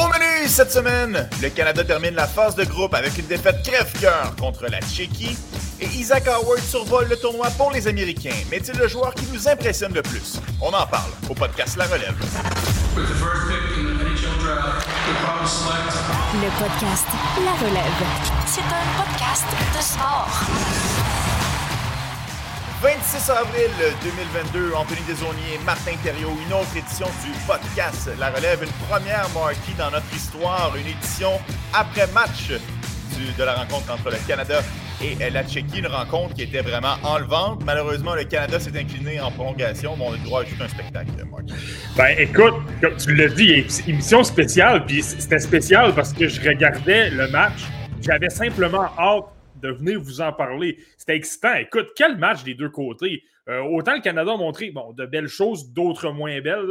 Au menu cette semaine, le Canada termine la phase de groupe avec une défaite crève-cœur contre la Tchéquie et Isaac Howard survole le tournoi pour les Américains. Mais est-il le joueur qui nous impressionne le plus? On en parle au podcast La Relève. Le podcast La Relève. C'est un podcast de sport. 26 avril 2022, Anthony Desaunier, Martin Thériault, une autre édition du podcast La Relève, une première marquée dans notre histoire, une édition après match de la rencontre entre le Canada et la Tchéquie, une rencontre qui était vraiment enlevante. Malheureusement, le Canada s'est incliné en prolongation, mais on a le droit à juste un spectacle, Marc. Ben écoute, comme tu l'as dit, émission spéciale, puis c'était spécial parce que je regardais le match. J'avais simplement hâte de venir vous en parler. C'était excitant. Écoute, quel match des deux côtés. Euh, autant le Canada a montré de belles choses, d'autres moins belles.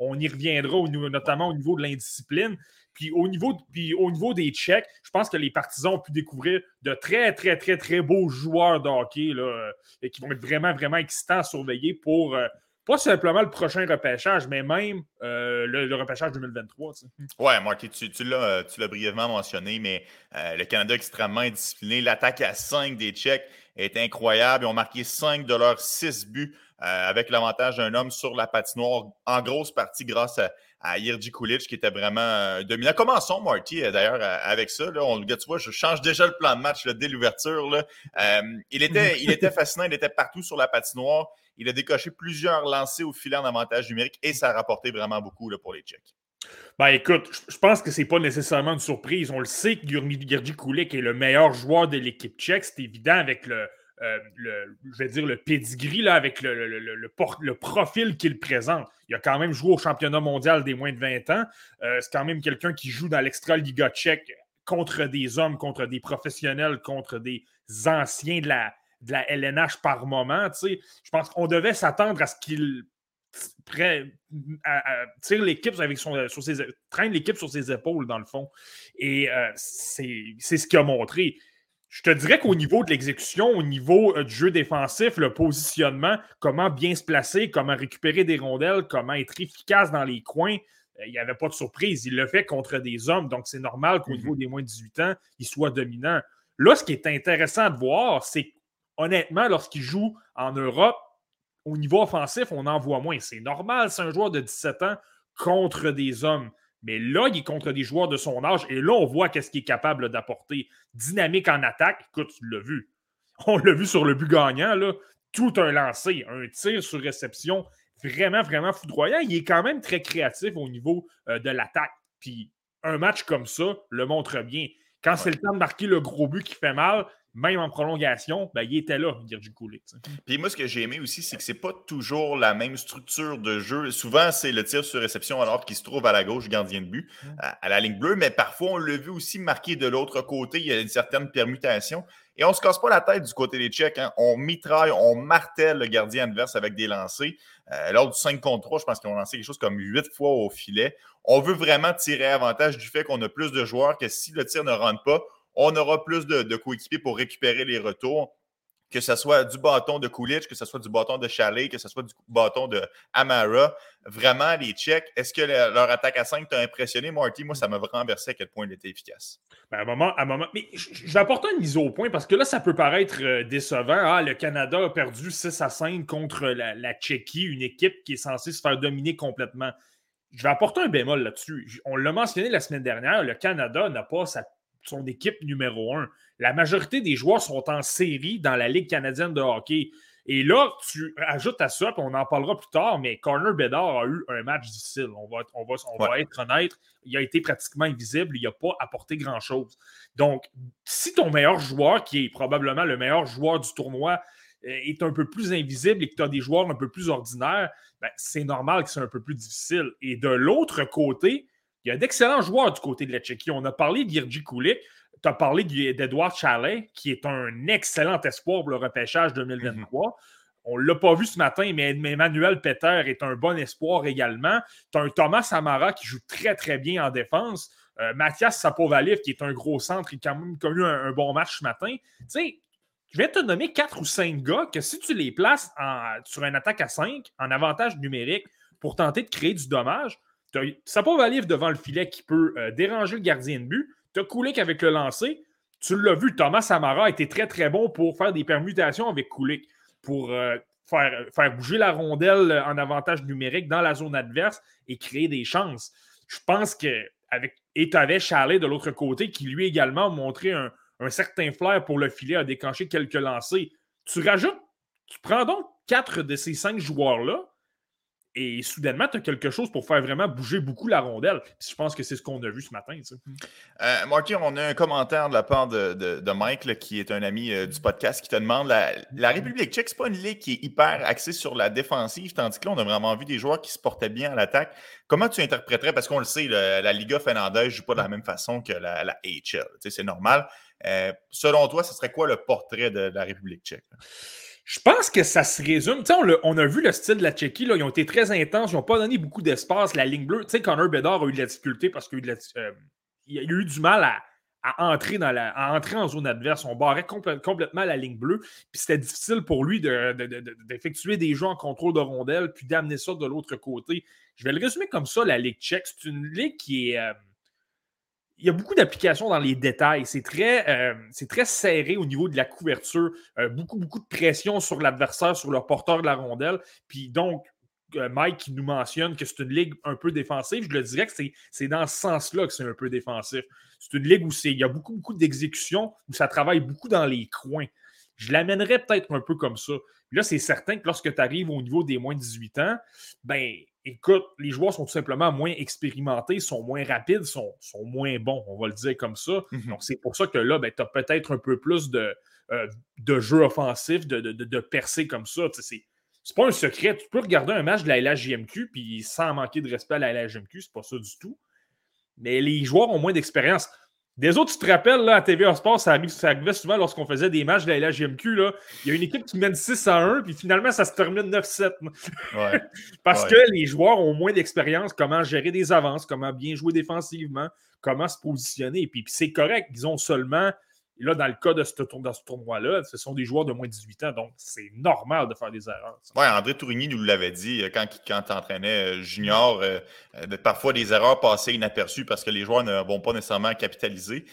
On, y reviendra, notamment au niveau de l'indiscipline. Puis au, niveau, puis au niveau des Tchèques, je pense que les partisans ont pu découvrir de très, très, très, très beaux joueurs de hockey là, euh, et qui vont être vraiment, vraiment excitants à surveiller pour euh, pas simplement le prochain repêchage, mais même euh, le, le repêchage 2023. tu sais. Ouais, Marty, tu, euh, tu l'as brièvement mentionné, mais euh, le Canada extrêmement indiscipliné. L'attaque à 5 des Tchèques est incroyable. Ils ont marqué 5 de leurs 6 buts avec l'avantage d'un homme sur la patinoire, en grosse partie grâce à, à Kulic qui était vraiment euh, dominant. Commençons, Marty, euh, d'ailleurs, euh, avec ça. On, tu vois, je change déjà le plan de match dès l'ouverture. il, était, il était fascinant, il était partout sur la patinoire. Il a décoché plusieurs lancers au filet en avantage numérique et ça a rapporté vraiment beaucoup pour les Tchèques. Ben écoute, je- je pense que c'est pas nécessairement une surprise. On le sait que Gurmi Kulik est le meilleur joueur de l'équipe tchèque. C'est évident avec le, euh, le- je vais dire le pedigree, là, avec le, le- le- profil qu'il présente. Il a quand même joué au championnat mondial des moins de 20 ans. Euh, c'est quand même quelqu'un qui joue dans l'extra-liga tchèque contre des hommes, contre des professionnels, contre des anciens de la, de la LNH par moment. Je pense qu'on devait s'attendre à ce qu'il tire l'équipe avec son, sur ses, traîne l'équipe sur ses épaules, dans le fond. Et euh, c'est ce qu'il a montré. Je te dirais qu'au niveau de l'exécution, au niveau euh, du jeu défensif, le positionnement, comment bien se placer, comment récupérer des rondelles, comment être efficace dans les coins, euh, il n'y avait pas de surprise. Il le fait contre des hommes, donc c'est normal qu'au Mhm. niveau des moins de 18 ans, il soit dominant. Là, ce qui est intéressant de voir, c'est honnêtement, lorsqu'il joue en Europe, au niveau offensif, on en voit moins. C'est normal, c'est un joueur de 17 ans contre des hommes. Mais là, il est contre des joueurs de son âge et là, on voit qu'est-ce qu'il est capable d'apporter. Dynamique en attaque, écoute, tu l'as vu. On l'a vu sur le but gagnant, là. Tout un lancé, un tir sur réception, vraiment, vraiment foudroyant. Il est quand même très créatif au niveau euh, de l'attaque. Puis un match comme ça le montre bien. Quand c'est le temps de marquer le gros but qui fait mal, même en prolongation, ben, il était là, Kulik. tu sais. Puis moi, ce que j'ai aimé aussi, c'est que c'est pas toujours la même structure de jeu. Souvent, c'est le tir sur réception alors qu'il se trouve à la gauche du gardien de but, à, à la ligne bleue, mais parfois, on l'a vu aussi marqué de l'autre côté. Il y a une certaine permutation. Et on se casse pas la tête du côté des Tchèques. hein. On mitraille, on martèle le gardien adverse avec des lancers. Euh, lors du 5 contre 3, je pense qu'ils ont lancé quelque chose comme 8 fois au filet. On veut vraiment tirer avantage du fait qu'on a plus de joueurs que si le tir ne rentre pas, on aura plus de, de coéquipiers pour récupérer les retours que ce soit du bâton de Kulic, que ce soit du bâton de Chalet, que ce soit du bâton de Amara. Vraiment, les Tchèques, est-ce que le- leur attaque à 5 t'a impressionné, Marty? Moi, ça m'a renversé à quel point il était efficace. Ben, à un moment, moment. Mais je vais apporter une mise au point parce que là, ça peut paraître euh, décevant. Ah, le Canada a perdu 6 à 5 contre la, la Tchéquie, une équipe qui est censée se faire dominer complètement. Je vais apporter un bémol là-dessus. On l'a mentionné la semaine dernière, le Canada n'a pas sa- son équipe numéro un. La majorité des joueurs sont en série dans la Ligue canadienne de hockey. Et là, tu ajoutes à ça, puis on en parlera plus tard, mais Corner Bedard a eu un match difficile. On va, on va, on va être honnête. Il a été pratiquement invisible. Il n'a pas apporté grand-chose. Donc, si ton meilleur joueur, qui est probablement le meilleur joueur du tournoi, euh, est un peu plus invisible et que tu as des joueurs un peu plus ordinaires, ben, c'est normal que c'est un peu plus difficile. Et de l'autre côté, il y a d'excellents joueurs du côté de la Tchéquie. On a parlé d'Irji Kulik, tu as parlé d'Edouard Chalet, qui est un excellent espoir pour le repêchage 2023. On ne l'a pas vu ce matin, mais mais Emmanuel Peter est un bon espoir également. Tu as un Thomas Amara qui joue très, très bien en défense. Euh, Mathias Sapovaliv, qui est un gros centre, qui a quand même connu un, un bon match ce matin. Tu sais, je vais te nommer quatre ou cinq gars que si tu les places en- sur une attaque à 5, en avantage numérique, pour tenter de créer du dommage, Tu as Valif devant le filet qui peut euh, déranger le gardien de but. Tu as Kulik avec le lancer. Tu l'as vu, Thomas Samara été très, très bon pour faire des permutations avec Kulik, pour euh, faire, faire bouger la rondelle en avantage numérique dans la zone adverse et créer des chances. Je pense que avec et tu avais Chalet de l'autre côté qui lui également a montré un, un certain flair pour le filet, a déclenché quelques lancers. Tu rajoutes, tu prends donc quatre de ces cinq joueurs-là, et soudainement, tu as quelque chose pour faire vraiment bouger beaucoup la rondelle. je pense que c'est ce qu'on a vu ce matin. Euh, Marky, on a un commentaire de la part de, Mike, qui est un ami euh, du podcast, qui te demande la, République tchèque, c'est pas une ligue qui est hyper axée sur la défensive, tandis que là, on a vraiment vu des joueurs qui se portaient bien à l'attaque. Comment tu interpréterais, parce qu'on le sait, la Liga finlandaise ne joue pas de la même façon que la, la HL. C'est normal. Euh, selon toi, ce serait quoi le portrait de, la République tchèque? Je pense que ça se résume. On, on, a vu le style de la Tchéquie. Là, ils ont été très intenses. Ils n'ont pas donné beaucoup d'espace. La ligne bleue, tu sais, Connor Bedard a eu de la difficulté parce qu'il a, euh, a eu du mal à, entrer dans la, entrer en zone adverse. On barrait complètement la ligne bleue. Puis c'était difficile pour lui d'effectuer des jeux en contrôle de rondelle puis d'amener ça de l'autre côté. Je vais le résumer comme ça, la Ligue tchèque. C'est une ligue qui est. Euh, il y a beaucoup d'applications dans les détails. C'est très, euh, très serré au niveau de la couverture. Euh, beaucoup, beaucoup de pression sur l'adversaire, sur le porteur de la rondelle. Puis donc, euh, Mike qui nous mentionne que c'est une ligue un peu défensive, je le dirais que c'est dans ce sens-là que c'est un peu défensif. C'est une ligue où il y a beaucoup, beaucoup d'exécution, où ça travaille beaucoup dans les coins. Je l'amènerais peut-être un peu comme ça. là, c'est certain que lorsque tu arrives au niveau des moins de 18 ans, ben, écoute, les joueurs sont tout simplement moins expérimentés, sont moins rapides, sont, sont moins bons, on va le dire comme ça. Mhm. Donc, c'est pour ça que là, ben, tu as peut-être un peu plus de, euh, de jeu offensif, de, de, de, percée comme ça. C'est, c'est pas un secret. Tu peux regarder un match de la LHJMQ, puis sans manquer de respect à la LHJMQ, c'est pas ça du tout. Mais les joueurs ont moins d'expérience. Des autres, tu te rappelles, là, à TVA Sport, ça, arrivait souvent lorsqu'on faisait des matchs de la LHGMQ. Là, il y a une équipe qui mène 6 à 1, puis finalement, ça se termine 9-7. Parce que les joueurs ont moins d'expérience, comment gérer des avances, comment bien jouer défensivement, comment se positionner. Et puis, puis c'est correct, ils ont seulement et là, dans le cas de ce, tournoi-là, ce sont des joueurs de moins de 18 ans, donc c'est normal de faire des erreurs. Oui, André Tourigny nous l'avait dit euh, quand, quand il entraînait euh, junior, euh, parfois des erreurs passaient inaperçues parce que les joueurs ne vont pas nécessairement capitaliser.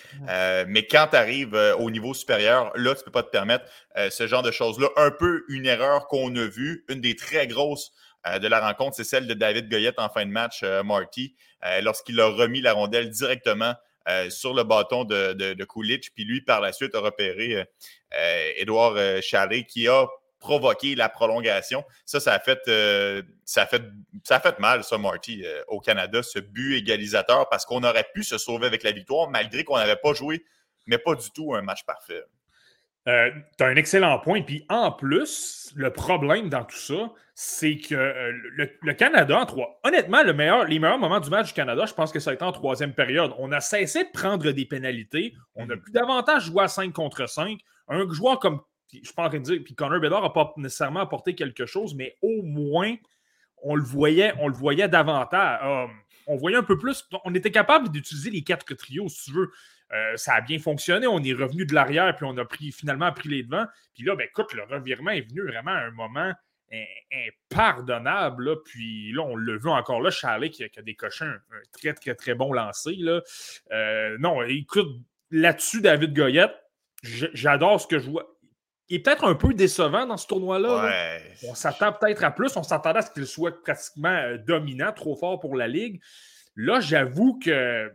mais quand tu arrives au niveau supérieur, là, tu ne peux pas te permettre ce genre de choses-là. Un peu une erreur qu'on a vue, une des très grosses de la rencontre, c'est celle de David Goyette en fin de match, Marty, lorsqu'il a remis la rondelle directement euh, sur le bâton de, de, Coolidge. Puis lui, par la suite, a repéré euh, euh qui a provoqué la prolongation. Ça, ça a fait, ça ça a fait mal, ça, Marty, au Canada, ce but égalisateur, parce qu'on aurait pu se sauver avec la victoire, malgré qu'on n'avait pas joué, mais pas du tout un match parfait. Euh, tu as un excellent point. Puis en plus, le problème dans tout ça, c'est que euh, le, Canada en trois. Honnêtement, le meilleur, les meilleurs moments du match du Canada, je pense que ça a été en troisième période. On a cessé de prendre des pénalités. On n'a mhm. plus davantage joué à 5 contre 5. Un joueur comme. Je suis pas en train de dire. Puis Connor Bedard n'a pas nécessairement apporté quelque chose, mais au moins, on le voyait, on le voyait davantage. Euh, on voyait un peu plus. On était capable d'utiliser les quatre trios, si tu veux. Euh, ça a bien fonctionné. On est revenu de l'arrière, puis on a pris, finalement pris les devants. Puis là, ben, écoute, le revirement est venu vraiment à un moment impardonnable. Puis là, on le veut encore là, Charlie qui, a décoché un, très, très, très bon lancer. Là. Euh, non, écoute, là-dessus, David Goyette, j'adore ce que je vois. Il est peut-être un peu décevant dans ce tournoi-là. On s'attend peut-être à plus. On s'attendait à ce qu'il soit pratiquement euh, dominant, trop fort pour la Ligue. Là, j'avoue que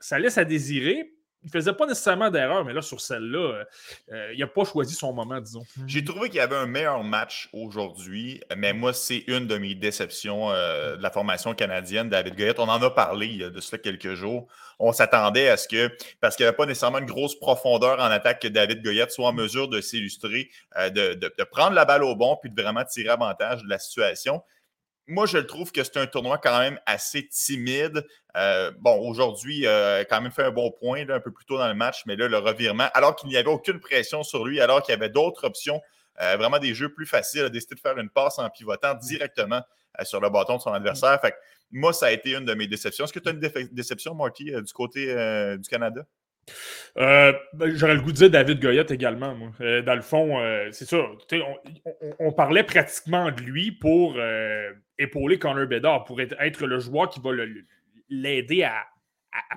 ça laisse à désirer il ne faisait pas nécessairement d'erreur, mais là, sur celle-là, euh, il n'a pas choisi son moment, disons. J'ai trouvé qu'il y avait un meilleur match aujourd'hui, mais moi, c'est une de mes déceptions euh, de la formation canadienne, David Goyette. On en a parlé il y a de cela quelques jours. On s'attendait à ce que, parce qu'il n'y avait pas nécessairement une grosse profondeur en attaque, que David Goyette soit en mesure de s'illustrer, euh, de, de prendre la balle au bon, puis de vraiment tirer avantage de la situation moi, je trouve que c'est un tournoi quand même assez timide. Euh, bon, aujourd'hui, euh, quand même fait un bon point un peu plus tôt dans le match, mais là, le revirement, alors qu'il n'y avait aucune pression sur lui, alors qu'il y avait d'autres options, euh, vraiment des jeux plus faciles, a décidé de faire une passe en pivotant directement sur le bâton de son adversaire. Fait moi, ça a été une de mes déceptions. Est-ce que tu as une déception, Marty, du côté du Canada? Euh, ben, j'aurais le goût de dire David Goyette également. Moi. dans le fond, c'est ça. On, parlait pratiquement de lui pour épauler Connor Bedard, pour être, le joueur qui va l'aider à,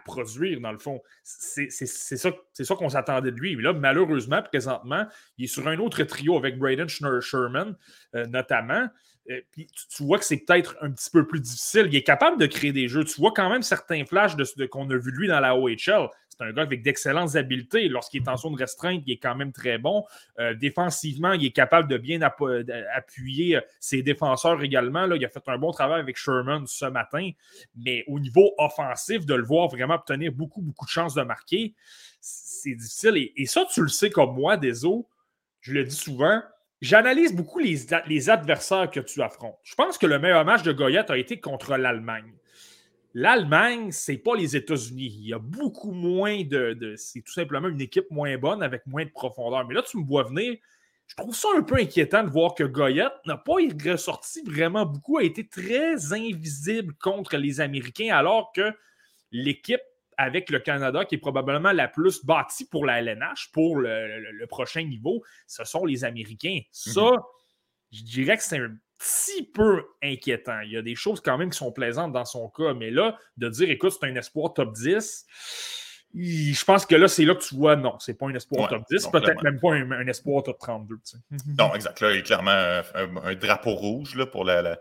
produire, dans le fond. C'est ça, qu'on s'attendait de lui. Mais là, malheureusement, présentement, il est sur un autre trio avec Braden Sherman, euh, notamment. Euh, puis tu, vois que c'est peut-être un petit peu plus difficile. Il est capable de créer des jeux. Tu vois quand même certains flashs qu'on a vu lui dans la OHL. Un gars avec d'excellentes habiletés. Lorsqu'il est en zone restreinte, il est quand même très bon. Euh, défensivement, il est capable de bien appuyer euh, ses défenseurs également. Là, il a fait un bon travail avec Sherman ce matin. Mais au niveau offensif, de le voir vraiment obtenir beaucoup, beaucoup de chances de marquer, c'est difficile. Et, ça, tu le sais comme moi, Deso, je le dis souvent, j'analyse beaucoup les, les, adversaires que tu affrontes. Je pense que le meilleur match de Goyette a été contre l'Allemagne. L'Allemagne, c'est pas les États-Unis. Il y a beaucoup moins de. c'est tout simplement une équipe moins bonne avec moins de profondeur. Mais là, tu me vois venir. Je trouve ça un peu inquiétant de voir que Goyette n'a pas ressorti vraiment beaucoup, a été très invisible contre les Américains, alors que l'équipe avec le Canada, qui est probablement la plus bâtie pour la LNH, pour le, prochain niveau, ce sont les Américains. Ça, mhm. je dirais que c'est un si peu inquiétant. Il y a des choses quand même qui sont plaisantes dans son cas, mais là, de dire, écoute, c'est un espoir top 10, je pense que là, c'est là que tu vois, non, c'est pas un espoir top 10, peut-être même pas un, espoir top 32. Non, exact. Là, il est clairement un, drapeau rouge là, pour la,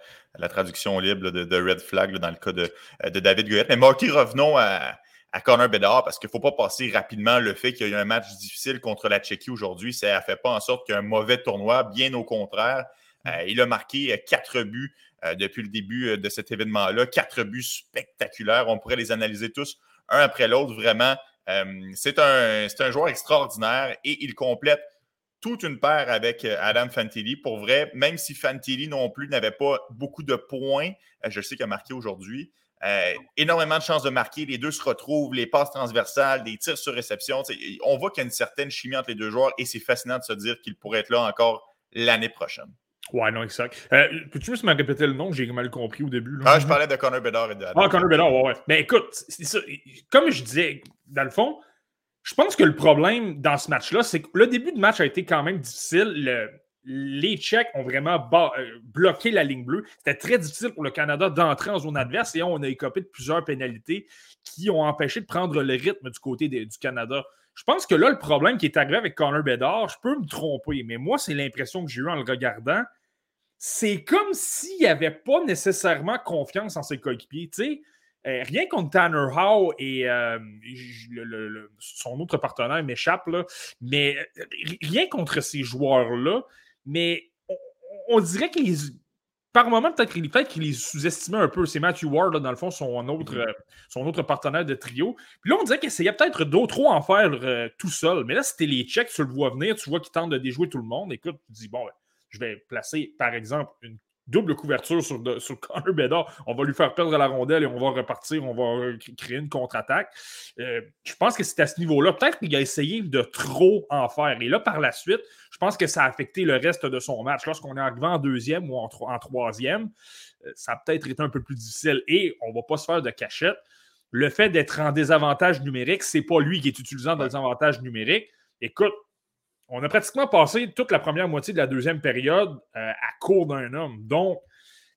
traduction libre de, Red Flag dans le cas de, David Guerrero. Mais Marty, revenons à, à Connor Bedard parce qu'il ne faut pas passer rapidement le fait qu'il y a eu un match difficile contre la Tchéquie aujourd'hui. Ça ne fait pas en sorte qu'il y ait un mauvais tournoi, bien au contraire. Euh, il a marqué euh, quatre buts euh, depuis le début de cet événement-là. Quatre buts spectaculaires. On pourrait les analyser tous un après l'autre. Vraiment, c'est un, joueur extraordinaire et il complète toute une paire avec Adam Fantilli. Pour vrai, même si Fantilli non plus n'avait pas beaucoup de points, je sais qu'il a marqué aujourd'hui. énormément de chances de marquer. Les deux se retrouvent, les passes transversales, des tirs sur réception. On voit qu'il y a une certaine chimie entre les deux joueurs et c'est fascinant de se dire qu'il pourrait être là encore l'année prochaine. Ouais, non, exact. Euh, Peux-tu juste me répéter le nom? J'ai mal compris au début. Ah, je parlais de Connor Bedard et de Ah, Connor Bedard, ouais, ouais. Mais écoute, ça. Comme je disais, dans le fond, je pense que le problème dans ce match-là, c'est que le début de match a été quand même difficile. les Tchèques ont vraiment euh, bloqué la ligne bleue. C'était très difficile pour le Canada d'entrer en zone adverse et on a écopé de plusieurs pénalités qui ont empêché de prendre le rythme du côté du Canada. Je pense que là, le problème qui est arrivé avec Connor Bedard, je peux me tromper, mais moi, c'est l'impression que j'ai eue en le regardant. C'est comme s'il n'avait pas nécessairement confiance en ses coéquipiers. Euh, rien contre Tanner Howe et euh, son autre partenaire m'échappe, mais euh, rien contre ces joueurs-là. Mais on, dirait que les, par moment, peut-être qu'il les sous-estimait un peu. C'est Matthew Ward, dans le fond, son autre, euh, son autre partenaire de trio. Puis là, on dirait qu'il essayait peut-être d'autres trop en faire euh, tout seul. Mais là, c'était les checks, tu le vois venir, tu vois qu'il tente de déjouer tout le monde. Écoute, tu dis, bon, ben, je vais placer, par exemple, une double couverture sur, sur Connor Bedard. On va lui faire perdre la rondelle et on va repartir, on va créer une contre-attaque. Euh, je pense que c'est à ce niveau-là. Peut-être qu'il a essayé de trop en faire. Et là, par la suite, je pense que ça a affecté le reste de son match. Lorsqu'on est arrivé en deuxième ou en, en troisième, euh, ça a peut-être été un peu plus difficile. Et on ne va pas se faire de cachette. Le fait d'être en désavantage numérique, c'est pas lui qui est utilisant dans désavantage numérique. Écoute, on a pratiquement passé toute la première moitié de la deuxième période euh, à court d'un homme. Donc,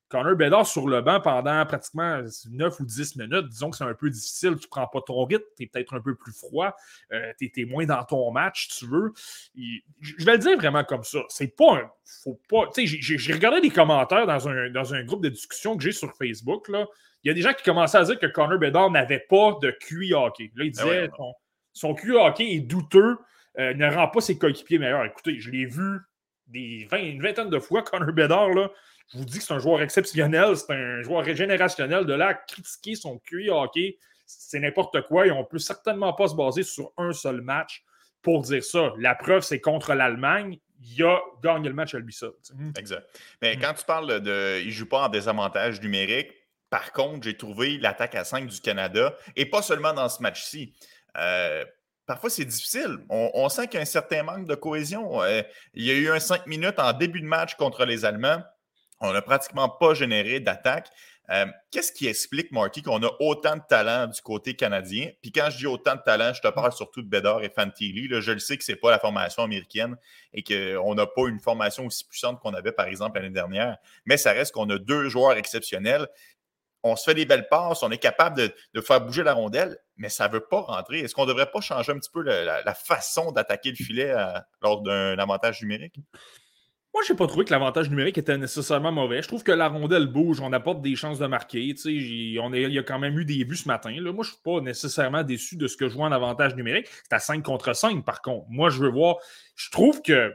Connor Bedard sur le banc pendant pratiquement 9 ou 10 minutes, disons que c'est un peu difficile, tu ne prends pas ton rythme, tu es peut-être un peu plus froid, euh, tu es, moins dans ton match, tu veux. je vais le dire vraiment comme ça. C'est pas un. Faut pas. J'ai regardé des commentaires dans un, dans un groupe de discussion que j'ai sur Facebook. Là. Il y a des gens qui commençaient à dire que Connor Bedard n'avait pas de QI hockey. Là, il ah disait son, son QI hockey est douteux. Euh, ne rend pas ses coéquipiers meilleurs. Écoutez, je l'ai vu des une vingtaine de fois, Connor Bedard, là, je vous dis que c'est un joueur exceptionnel, c'est un joueur régénérationnel. De là à critiquer son QI hockey, c'est n'importe quoi et on ne peut certainement pas se baser sur un seul match pour dire ça. La preuve, c'est contre l'Allemagne. Il a gagné le match à lui seul. Exact. Mais mm. quand tu parles de. Il ne joue pas en désavantage numérique, par contre, j'ai trouvé l'attaque à 5 du Canada, et pas seulement dans ce match-ci. Euh, parfois c'est difficile. On, sent qu'il y a un certain manque de cohésion. Il y a eu un 5 minutes en début de match contre les Allemands. On n'a pratiquement pas généré d'attaque. Euh, qu'est-ce qui explique, Marty, qu'on a autant de talent du côté canadien? Puis quand je dis autant de talent, je te parle surtout de Bedard et Fantilli. je le sais que ce n'est pas la formation américaine et qu'on n'a pas une formation aussi puissante qu'on avait, par exemple, l'année dernière. Mais ça reste qu'on a deux joueurs exceptionnels. On se fait des belles passes, on est capable de, faire bouger la rondelle, mais ça ne veut pas rentrer. Est-ce qu'on ne devrait pas changer un petit peu la, façon d'attaquer le filet euh, lors d'un avantage numérique? Moi, je n'ai pas trouvé que l'avantage numérique était nécessairement mauvais. Je trouve que la rondelle bouge, on apporte des chances de marquer. Il y a quand même eu des vues ce matin. Moi, je ne suis pas nécessairement déçu de ce que je vois en avantage numérique. C'est à 5 contre 5, par contre. Moi, je veux voir. Je trouve que.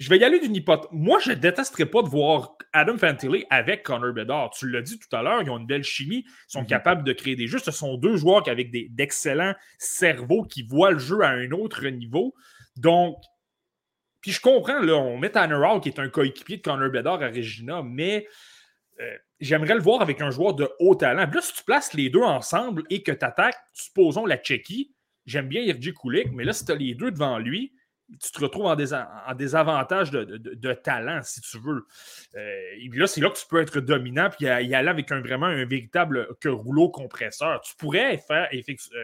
Je vais y aller d'une hypothèse. Moi, je ne détesterais pas de voir Adam Fantilli avec Connor Bedard. Tu l'as dit tout à l'heure, ils ont une belle chimie, ils sont mm-hmm. capables de créer des jeux. Ce sont deux joueurs qui avec d'excellents cerveaux qui voient le jeu à un autre niveau. Donc, puis je comprends, là, on met Tanner Hall, qui est un coéquipier de Connor Bedard à Regina, mais euh, j'aimerais le voir avec un joueur de haut talent. Puis là, si tu places les deux ensemble et que tu attaques, supposons la Tchéquie, j'aime bien Irji Kulik, mais là, si tu as les deux devant lui, tu te retrouves en, désavantage de, talent, si tu veux. Euh, et puis là, c'est là que tu peux être dominant puis y aller avec un, vraiment un véritable rouleau compresseur. Tu pourrais faire euh,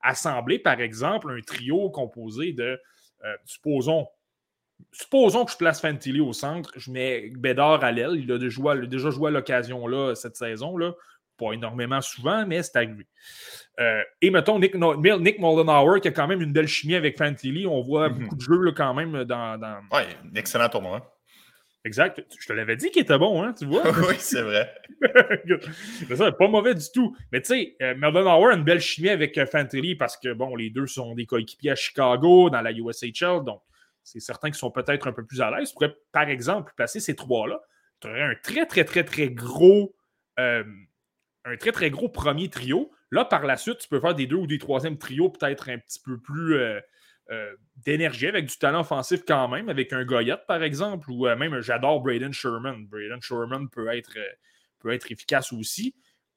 assembler, par exemple, un trio composé de, supposons, supposons que je place Fantilli au centre, je mets Bédard à l'aile. Il a déjà joué, à l'occasion là cette saison. Là. Pas énormément souvent, mais c'est arrivé. Euh, et mettons Nick, Nick Moldenhauer qui a quand même une belle chimie avec Fantilli. On voit mhm. beaucoup de jeux là, quand même dans. dans... Oui, un excellent tournoi. Exact. Je te l'avais dit qu'il était bon, hein, tu vois. oui, c'est vrai. ça, pas mauvais du tout. Mais tu sais, euh, Moldenhauer a une belle chimie avec euh, Fantilli parce que, bon, les deux sont des coéquipiers à Chicago, dans la USHL, donc c'est certains qui sont peut-être un peu plus à l'aise. Tu pourrais, par exemple, placer ces trois-là. Tu aurais un très, très, très, très gros. Euh, un très, très gros premier trio. Là, par la suite, tu peux faire des deux ou des troisièmes trios, peut-être un petit peu plus euh, euh, d'énergie, avec du talent offensif quand même, avec un Goyette, par exemple, ou même, j'adore Braden Sherman. Braden Sherman peut être, peut être efficace aussi.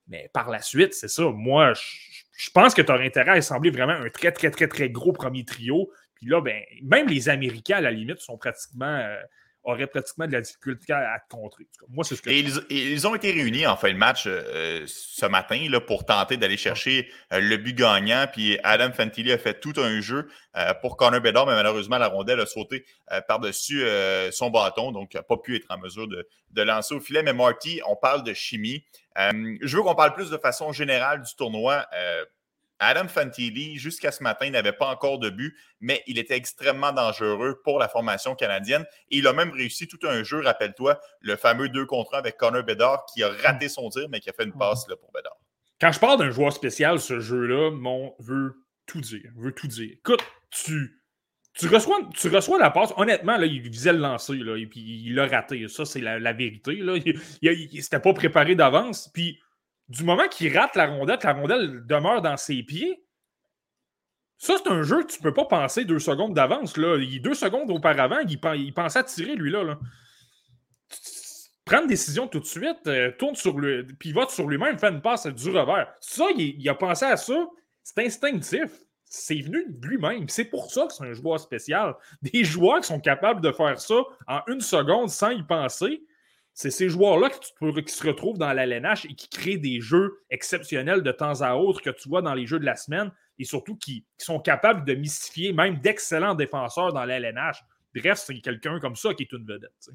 Mais par la suite, c'est ça. Moi, je, pense que tu aurais intérêt à assembler vraiment un très, très, très, très gros premier trio puis là, ben, même les Américains, à la limite, sont pratiquement, euh, auraient pratiquement de la difficulté à, te contrer. Moi, c'est ce que et ils, ont été réunis en fin de match euh, ce matin là, pour tenter d'aller chercher euh, le but gagnant. Puis Adam Fantilli a fait tout un jeu pour Connor Bedard, mais malheureusement, la rondelle a sauté par-dessus son bâton, donc n'a pas pu être en mesure de, de, lancer au filet. Mais Marty, on parle de chimie. je veux qu'on parle plus de façon générale du tournoi. Adam Fantilli, jusqu'à ce matin, n'avait pas encore de but, mais il était extrêmement dangereux pour la formation canadienne. Et il a même réussi tout un jeu, rappelle-toi, le fameux 2 contre 1 avec Connor Bedard, qui a raté son tir, mais qui a fait une passe là, pour Bedard. Quand je parle d'un joueur spécial, ce jeu-là, mon veut tout dire. Veut tout dire. Écoute, tu, tu, reçois, tu reçois la passe. Honnêtement, là, il visait le lancer, là, et puis il l'a raté. Ça, c'est la, vérité. Là. Il n'était pas préparé d'avance. Puis du moment qu'il rate la rondelle, la rondelle demeure dans ses pieds, ça, c'est un jeu que tu ne peux pas penser deux secondes d'avance. Deux secondes auparavant, il, pensait à tirer, lui, là. Prends une décision tout de suite, euh, tourne sur lui, pivote sur lui-même, fait une passe du revers. Ça, il, a pensé à ça. C'est instinctif. C'est venu de lui-même. C'est pour ça que c'est un joueur spécial. Des joueurs qui sont capables de faire ça en une seconde sans y penser, c'est ces joueurs-là qui, se retrouvent dans l'ALNH et qui créent des jeux exceptionnels de temps à autre que tu vois dans les jeux de la semaine et surtout qui, sont capables de mystifier même d'excellents défenseurs dans l'ALNH. Bref, c'est quelqu'un comme ça qui est une vedette.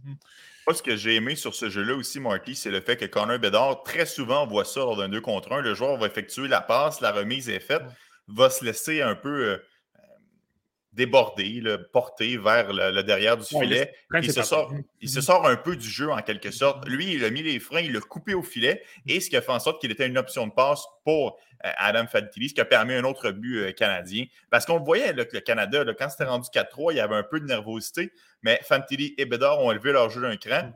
Moi, ce que j'ai aimé sur ce jeu-là aussi, Marty, c'est le fait que Connor Bedard, très souvent, voit ça lors d'un 2 contre 1. Le joueur va effectuer la passe, la remise est faite, va se laisser un peu. Débordé, le porté vers le, derrière du filet. il, se sort, il se sort un peu du jeu en quelque sorte. Lui, il a mis les freins, il l'a coupé au filet et ce qui a fait en sorte qu'il était une option de passe pour euh, Adam Fantilli, ce qui a permis un autre but euh, canadien. Parce qu'on voyait que le Canada, quand c'était rendu 4-3, il y avait un peu de nervosité, mais Fantilli et Bédard ont élevé leur jeu d'un cran.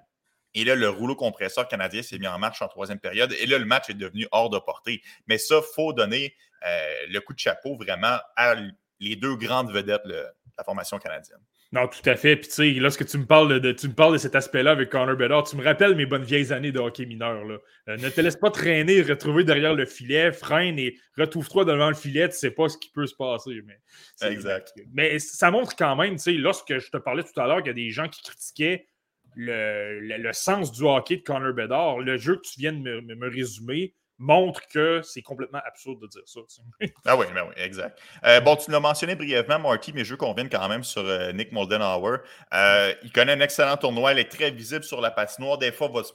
Et là, le rouleau compresseur canadien s'est mis en marche en troisième période. Et là, le match est devenu hors de portée. Mais ça, il faut donner euh, le coup de chapeau vraiment à les deux grandes vedettes de la formation canadienne. Non, tout à fait. Puis tu sais, lorsque tu me parles de, tu me parles de cet aspect-là avec Connor Bedard, tu me rappelles mes bonnes vieilles années de hockey mineur. Là. Euh, ne te laisse pas traîner, retrouver derrière le filet, freine et retrouve-toi devant le filet, tu sais pas ce qui peut se passer. Mais exact. Mais ça montre quand même, tu sais, lorsque je te parlais tout à l'heure qu'il y a des gens qui critiquaient le, sens du hockey de Connor Bedard. Le jeu que tu viens de me, résumer montre que c'est complètement absurde de dire ça. ah oui, ben oui, exact. Euh, bon, tu l'as mentionné brièvement, Marty, mais je veux qu'on vienne quand même sur euh, Nick Moldenhauer. Euh, il connaît un excellent tournoi, il est très visible sur la patinoire. Des fois, va se,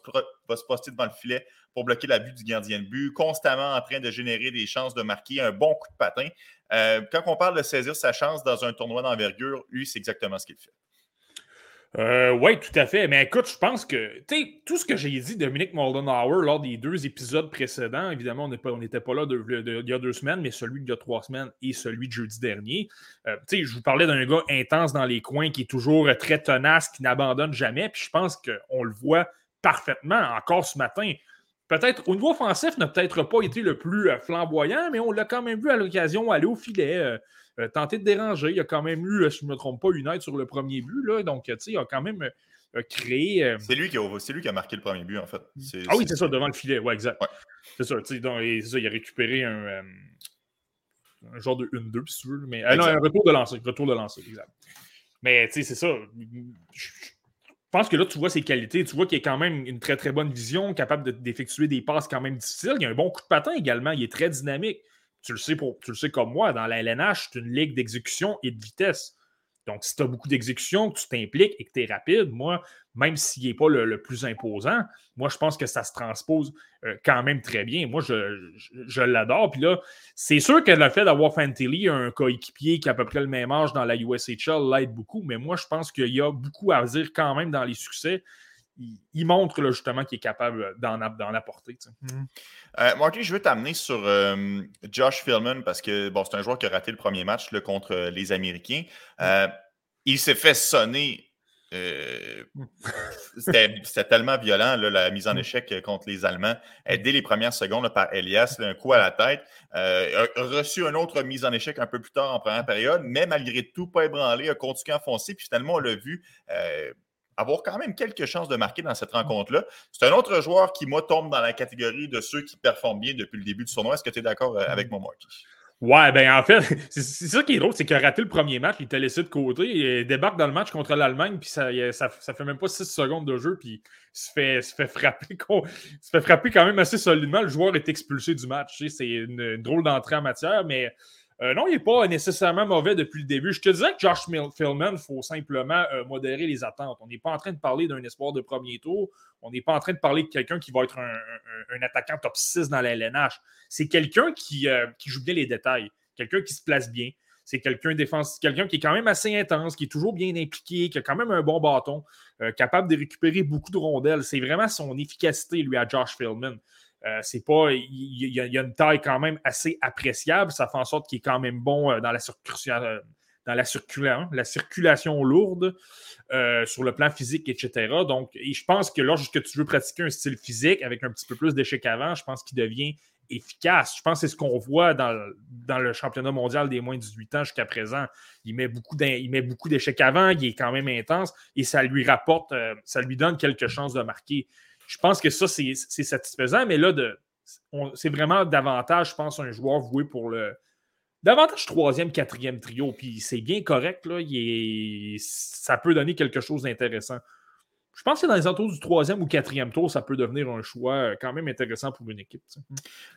va se poster devant le filet pour bloquer la vue du gardien de but, constamment en train de générer des chances de marquer un bon coup de patin. quand on parle de saisir sa chance dans un tournoi d'envergure, lui, c'est exactement ce qu'il fait. Euh, oui, tout à fait. Mais écoute, je pense que tout ce que j'ai dit Dominic Moldenhauer lors des deux épisodes précédents, évidemment, on n'était pas, là il y a deux semaines, mais celui d'il y a trois semaines et celui de jeudi dernier. Euh, je vous parlais d'un gars intense dans les coins qui est toujours très tenace, qui n'abandonne jamais. Puis je pense qu'on le voit parfaitement encore ce matin. Peut-être au niveau offensif, n'a peut-être pas été le plus euh, flamboyant, mais on l'a quand même vu à l'occasion aller au filet. Euh, tenter de déranger. Il a quand même eu, si je ne me trompe pas, une aide sur le premier but. Là, donc, tu sais, il a quand même euh, créé. Euh, c'est lui, qui a, lui qui a marqué le premier but, en fait. Ah oui, c'est ça, devant le filet. Ouais, exact. C'est ça, donc, ça, il a récupéré un, un genre de 1-2, si tu veux. Mais non, un retour de lancer. Retour de lancer, exact. Mais tu sais, c'est ça. Je pense que là, tu vois ses qualités. Tu vois qu'il a quand même une très, très bonne vision, capable d'effectuer des passes quand même difficiles. Il a un bon coup de patin également. Il est très dynamique tu le sais, pour, tu le sais comme moi, dans la LNH, c'est une ligue d'exécution et de vitesse. Donc, si tu as beaucoup d'exécution, que tu t'impliques et que tu es rapide, moi, même s'il n'est pas le, plus imposant, moi, je pense que ça se transpose euh, quand même très bien. Moi, je, l'adore. Puis là, c'est sûr que le fait d'avoir Fantilly, un coéquipier qui a à peu près le même âge dans la USHL, l'aide beaucoup. Mais moi, je pense qu'il y a beaucoup à dire quand même dans les succès il, montre justement qu'il est capable d'en, apporter. Mm. Euh, Marty, je veux t'amener sur euh, Josh Philman parce que bon, c'est un joueur qui a raté le premier match contre euh, les Américains. il s'est fait sonner. c'était, tellement violent, la mise en mm. échec contre les Allemands. dès les premières secondes par Elias, un coup à la tête. a reçu une autre mise en échec un peu plus tard en première période, mais malgré tout, pas ébranlé, a continué à foncer. Puis finalement, on l'a vu avoir quand même quelques chances de marquer dans cette rencontre-là. C'est un autre joueur qui, moi, tombe dans la catégorie de ceux qui performent bien depuis le début du tournoi. Est-ce que tu es d'accord euh, avec mmh. moi, Marky? Ouais, ben en fait, c'est ça qui est drôle, c'est qu'il a raté le premier match, il t'a laissé de côté, il débarque dans le match contre l'Allemagne, puis ça, ça, fait même pas 6 secondes de jeu, puis il se fait, se fait, frapper, se fait frapper quand même assez solidement. Le joueur est expulsé du match. C'est une, drôle d'entrée en matière, mais euh, non, il n'est pas nécessairement mauvais depuis le début. Je te disais que Josh Philman, il faut simplement euh, modérer les attentes. On n'est pas en train de parler d'un espoir de premier tour. On n'est pas en train de parler de quelqu'un qui va être un, attaquant top 6 dans la LNH. C'est quelqu'un qui, euh, qui, joue bien les détails, quelqu'un qui se place bien. C'est quelqu'un quelqu'un qui est quand même assez intense, qui est toujours bien impliqué, qui a quand même un bon bâton, capable de récupérer beaucoup de rondelles. C'est vraiment son efficacité, lui, à Josh Philman. Euh, c'est pas. Il y, a une taille quand même assez appréciable. Ça fait en sorte qu'il est quand même bon euh, dans la circulation. Euh, dans la, circulation, la circulation lourde sur le plan physique, etc. Donc, je pense que lorsque tu veux pratiquer un style physique avec un petit peu plus d'échecs avant, je pense qu'il devient efficace. Je pense que c'est ce qu'on voit dans, dans, le championnat mondial des moins de 18 ans jusqu'à présent. Il met beaucoup d'échecs avant, il est quand même intense et ça lui rapporte, ça lui donne quelques chances de marquer je pense que ça, c'est satisfaisant, mais là, c'est vraiment davantage, je pense, un joueur voué pour le. Davantage troisième, quatrième trio, puis c'est bien correct, là. ça peut donner quelque chose d'intéressant. Je pense que dans les entours du troisième ou quatrième tour, ça peut devenir un choix euh, quand même intéressant pour une équipe.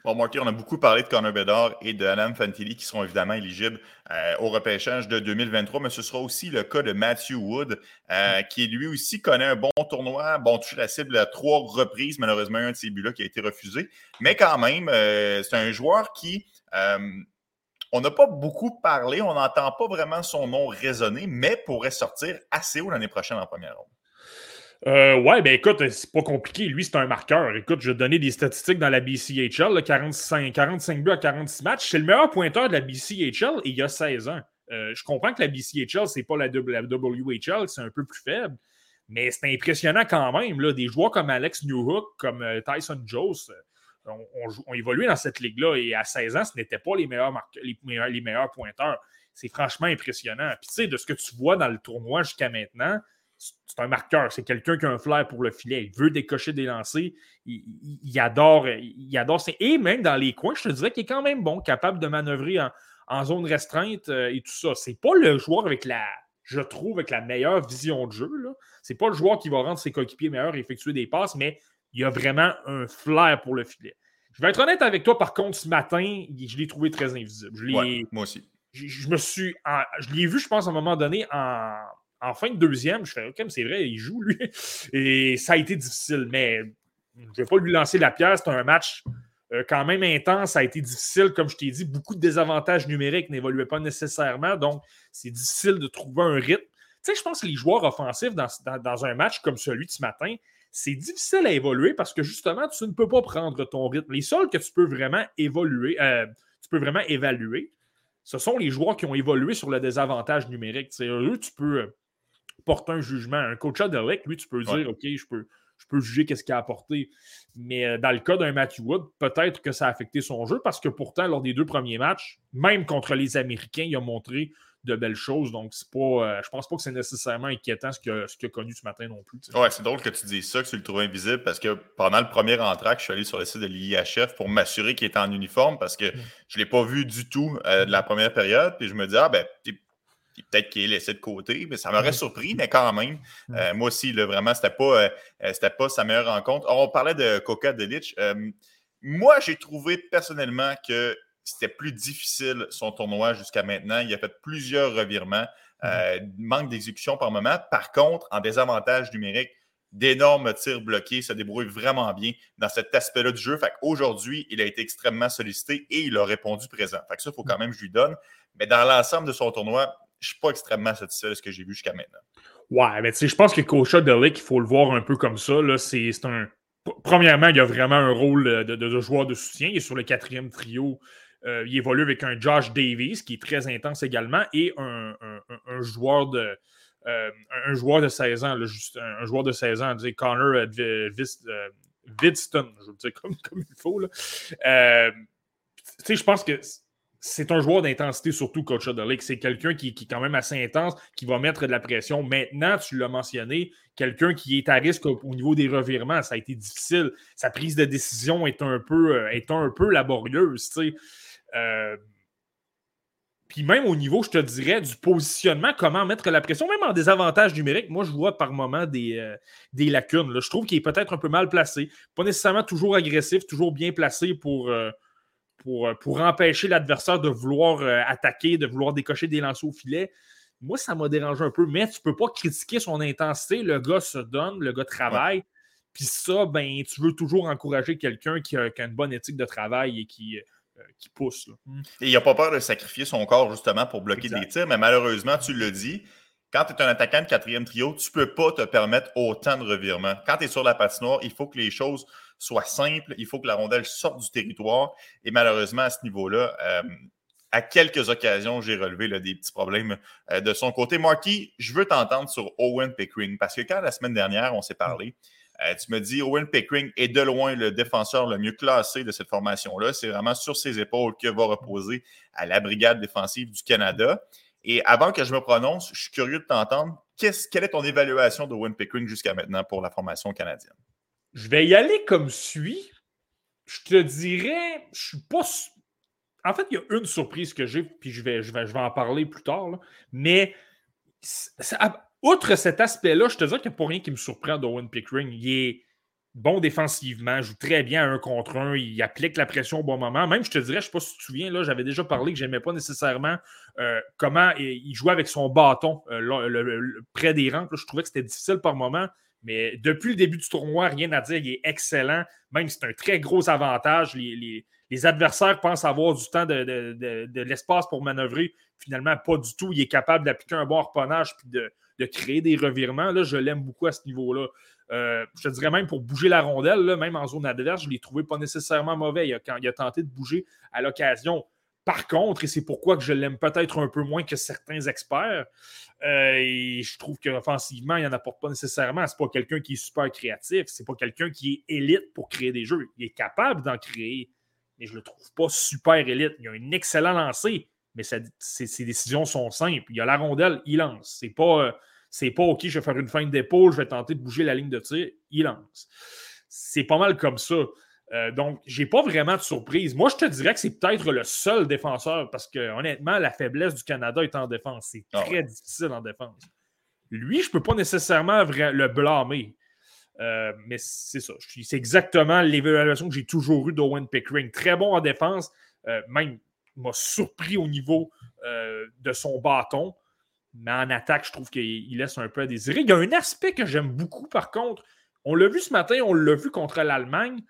Bon, Marty, on a beaucoup parlé de Connor Bedard et de Adam Fantilli qui seront évidemment éligibles euh, au repêchage de 2023, mais ce sera aussi le cas de Matthew Wood, euh, qui lui aussi connaît un bon tournoi, bon touché la cible à trois reprises, malheureusement un de ces buts-là qui a été refusé, mais quand même, c'est un joueur qui... on n'a pas beaucoup parlé, on n'entend pas vraiment son nom résonner, mais pourrait sortir assez haut l'année prochaine en première ronde. Euh, ouais, ben écoute, c'est pas compliqué. Lui, c'est un marqueur. Écoute, je vais donner des statistiques dans la BCHL. 45, 45 buts à 46 matchs. C'est le meilleur pointeur de la BCHL et il y a 16 ans. Euh, je comprends que la BCHL, c'est pas la, WHL, c'est un peu plus faible. Mais c'est impressionnant quand même. Là, des joueurs comme Alex Newhook, comme euh, Tyson Jones, ont, évolué dans cette ligue-là. Et à 16 ans, ce n'étaient pas les meilleurs, les, meilleurs, les meilleurs pointeurs. C'est franchement impressionnant. Puis tu sais, de ce que tu vois dans le tournoi jusqu'à maintenant, c'est un marqueur, c'est quelqu'un qui a un flair pour le filet. Il veut décocher des lancers. Il, adore, il adore. Et même dans les coins, je te dirais qu'il est quand même bon, capable de manœuvrer en, zone restreinte euh, et tout ça. C'est pas le joueur avec la, je trouve, avec la meilleure vision de jeu. Ce n'est pas le joueur qui va rendre ses coéquipiers meilleurs et effectuer des passes, mais il a vraiment un flair pour le filet. Je vais être honnête avec toi, par contre, ce matin, je l'ai trouvé très invisible. moi aussi. Je, me suis. je l'ai vu, je pense, à un moment donné, en, fin de deuxième. Je fais, OK, c'est vrai, il joue, lui. Et ça a été difficile, mais je ne vais pas lui lancer la pierre. C'est un match euh, quand même intense. Ça a été difficile, comme je t'ai dit. Beaucoup de désavantages numériques n'évoluaient pas nécessairement. Donc, c'est difficile de trouver un rythme. Tu sais, je pense que les joueurs offensifs dans, un match comme celui de ce matin, c'est difficile à évoluer parce que justement, tu ne peux pas prendre ton rythme. Les seuls que tu peux vraiment évoluer, euh, tu peux vraiment évaluer, ce sont les joueurs qui ont évolué sur le désavantage numérique. C'est eux, tu peux porter un jugement. Un coach de lui, tu peux dire OK, je peux, je peux juger qu'est-ce qu'il a apporté. Mais euh, dans le cas d'un Matthew Wood, peut-être que ça a affecté son jeu parce que pourtant, lors des deux premiers matchs, même contre les Américains, il a montré de belles choses. Donc, c'est pas, euh, je pense pas que c'est nécessairement inquiétant ce qu'il a, connu ce matin non plus. Ouais, c'est drôle que tu dises ça, que tu le trouves invisible, parce que pendant le premier entraque, je suis allé sur le site de l'IHF pour m'assurer qu'il était en uniforme, parce que mm. je ne l'ai pas vu du tout euh, de la première période. Puis je me dis, ah ben, peut-être qu'il est laissé de côté, mais ça m'aurait mm. surpris, mais quand même. Mm. Euh, moi aussi, là, vraiment, c'était pas, pas sa meilleure rencontre. on parlait de Coca Delic. moi, j'ai trouvé personnellement que c'était plus difficile son tournoi jusqu'à maintenant. Il a fait plusieurs revirements, mhm. euh, manque d'exécution par moment. Par contre, en désavantage numérique, d'énormes tirs bloqués, ça débrouille vraiment bien dans cet aspect-là du jeu. Fait Aujourd'hui, il a été extrêmement sollicité et il a répondu présent. Fait ça, il faut quand même que je lui donne. Mais dans l'ensemble de son tournoi, je suis pas extrêmement satisfait de ce que j'ai vu jusqu'à maintenant. Ouais, mais tu sais, je pense que Coach de il faut le voir un peu comme ça. C'est un. Premièrement, il a vraiment un rôle de, joueur de soutien. Il est sur le quatrième trio euh, il évolue avec un Josh Davis qui est très intense également et un, joueur de. Euh, un joueur de 16 ans, juste un, joueur de 16 ans, Connor euh, Vidston, je veux dire comme, il faut. je pense que c'est un joueur d'intensité, surtout coach de C'est quelqu'un qui, est quand même assez intense, qui va mettre de la pression. Maintenant, tu l'as mentionné, quelqu'un qui est à risque au, niveau des revirements, ça a été difficile. Sa prise de décision est un peu, peu laborieuse. Euh, puis même au niveau, je te dirais, du positionnement, comment mettre la pression, même en désavantage numérique, moi, je vois par moment des, euh, des lacunes. Je trouve qu'il est peut-être un peu mal placé. Pas nécessairement toujours agressif, toujours bien placé pour, euh, pour, pour empêcher l'adversaire de vouloir attaquer, de vouloir décocher des lancers au filet. Moi, ça m'a dérangé un peu, mais tu ne peux pas critiquer son intensité. Le gars se donne, le gars travaille. Puis ça, ben, tu veux toujours encourager quelqu'un qui, qui a, une bonne éthique de travail et qui euh, qui pousse. Et il n'a pas peur de sacrifier son corps justement pour bloquer des tirs, mais malheureusement, tu le dis, quand tu es un attaquant de quatrième trio, tu ne peux pas te permettre autant de revirements. Quand tu es sur la patinoire, il faut que les choses soient simples, il faut que la rondelle sorte du territoire. Et malheureusement, à ce niveau-là, euh, à quelques occasions, j'ai relevé des petits problèmes euh, de son côté. Marty, je veux t'entendre sur Owen Pickering parce que quand la semaine dernière, on s'est parlé, euh, tu me dis, Owen Pickering est de loin le défenseur le mieux classé de cette formation-là. C'est vraiment sur ses épaules que va reposer à la brigade défensive du Canada. Et avant que je me prononce, je suis curieux de t'entendre. quelle est ton évaluation d'Owen Pickering jusqu'à maintenant pour la formation canadienne? Je vais y aller comme suit. Je te dirais, je suis pas. En fait, il y a une surprise que j'ai, puis je vais, je, vais, je vais en parler plus tard. Mais outre cet aspect-là, je te dis qu'il n'y a pas rien qui me surprend d'Owen Pickering. Il est bon défensivement, joue très bien un contre un, il applique la pression au bon moment. Même, je te dirais, je ne sais pas si tu te souviens, là, j'avais déjà parlé que je n'aimais pas nécessairement euh, comment il jouait avec son bâton euh, près des rangs. je trouvais que c'était difficile par moment. Mais depuis le début du tournoi, rien à dire, il est excellent. Même c'est un très gros avantage. Les, adversaires pensent avoir du temps de, l'espace pour manœuvrer. Finalement, pas du tout. Il est capable d'appliquer un bon harponnage puis de créer des revirements. Là, je l'aime beaucoup à ce niveau-là. Euh, je te dirais même pour bouger la rondelle, là, même en zone adverse, je ne l'ai trouvé pas nécessairement mauvais quand il a tenté de bouger à l'occasion. Par contre, et c'est pourquoi que je l'aime peut-être un peu moins que certains experts, euh, et je trouve qu'offensivement, il n'en apporte pas nécessairement. Ce n'est pas quelqu'un qui est super créatif, c'est pas quelqu'un qui est élite pour créer des jeux. Il est capable d'en créer, mais je ne le trouve pas super élite. Il a un excellent lancer, mais ses, décisions sont simples. Il a la rondelle, il lance. C'est pas, euh, c'est pas OK, je vais faire une feinte d'épaule, je vais tenter de bouger la ligne de tir, il lance. C'est pas mal comme ça. Euh, donc, j'ai pas vraiment de surprise. Moi, je te dirais que c'est peut-être le seul défenseur parce que, honnêtement, la faiblesse du Canada est en défense. C'est Ah très difficile en défense. Lui, je peux pas nécessairement le blâmer. Euh, mais c'est ça. C'est exactement l'évaluation que j'ai toujours eue d'Owen Pickering. Très bon en défense. Euh, même, m'a surpris au niveau euh, de son bâton. Mais en attaque, je trouve qu'il il laisse un peu à désirer. Il y a un aspect que j'aime beaucoup, par contre. On l'a vu ce matin, on l'a vu contre l'Allemagne.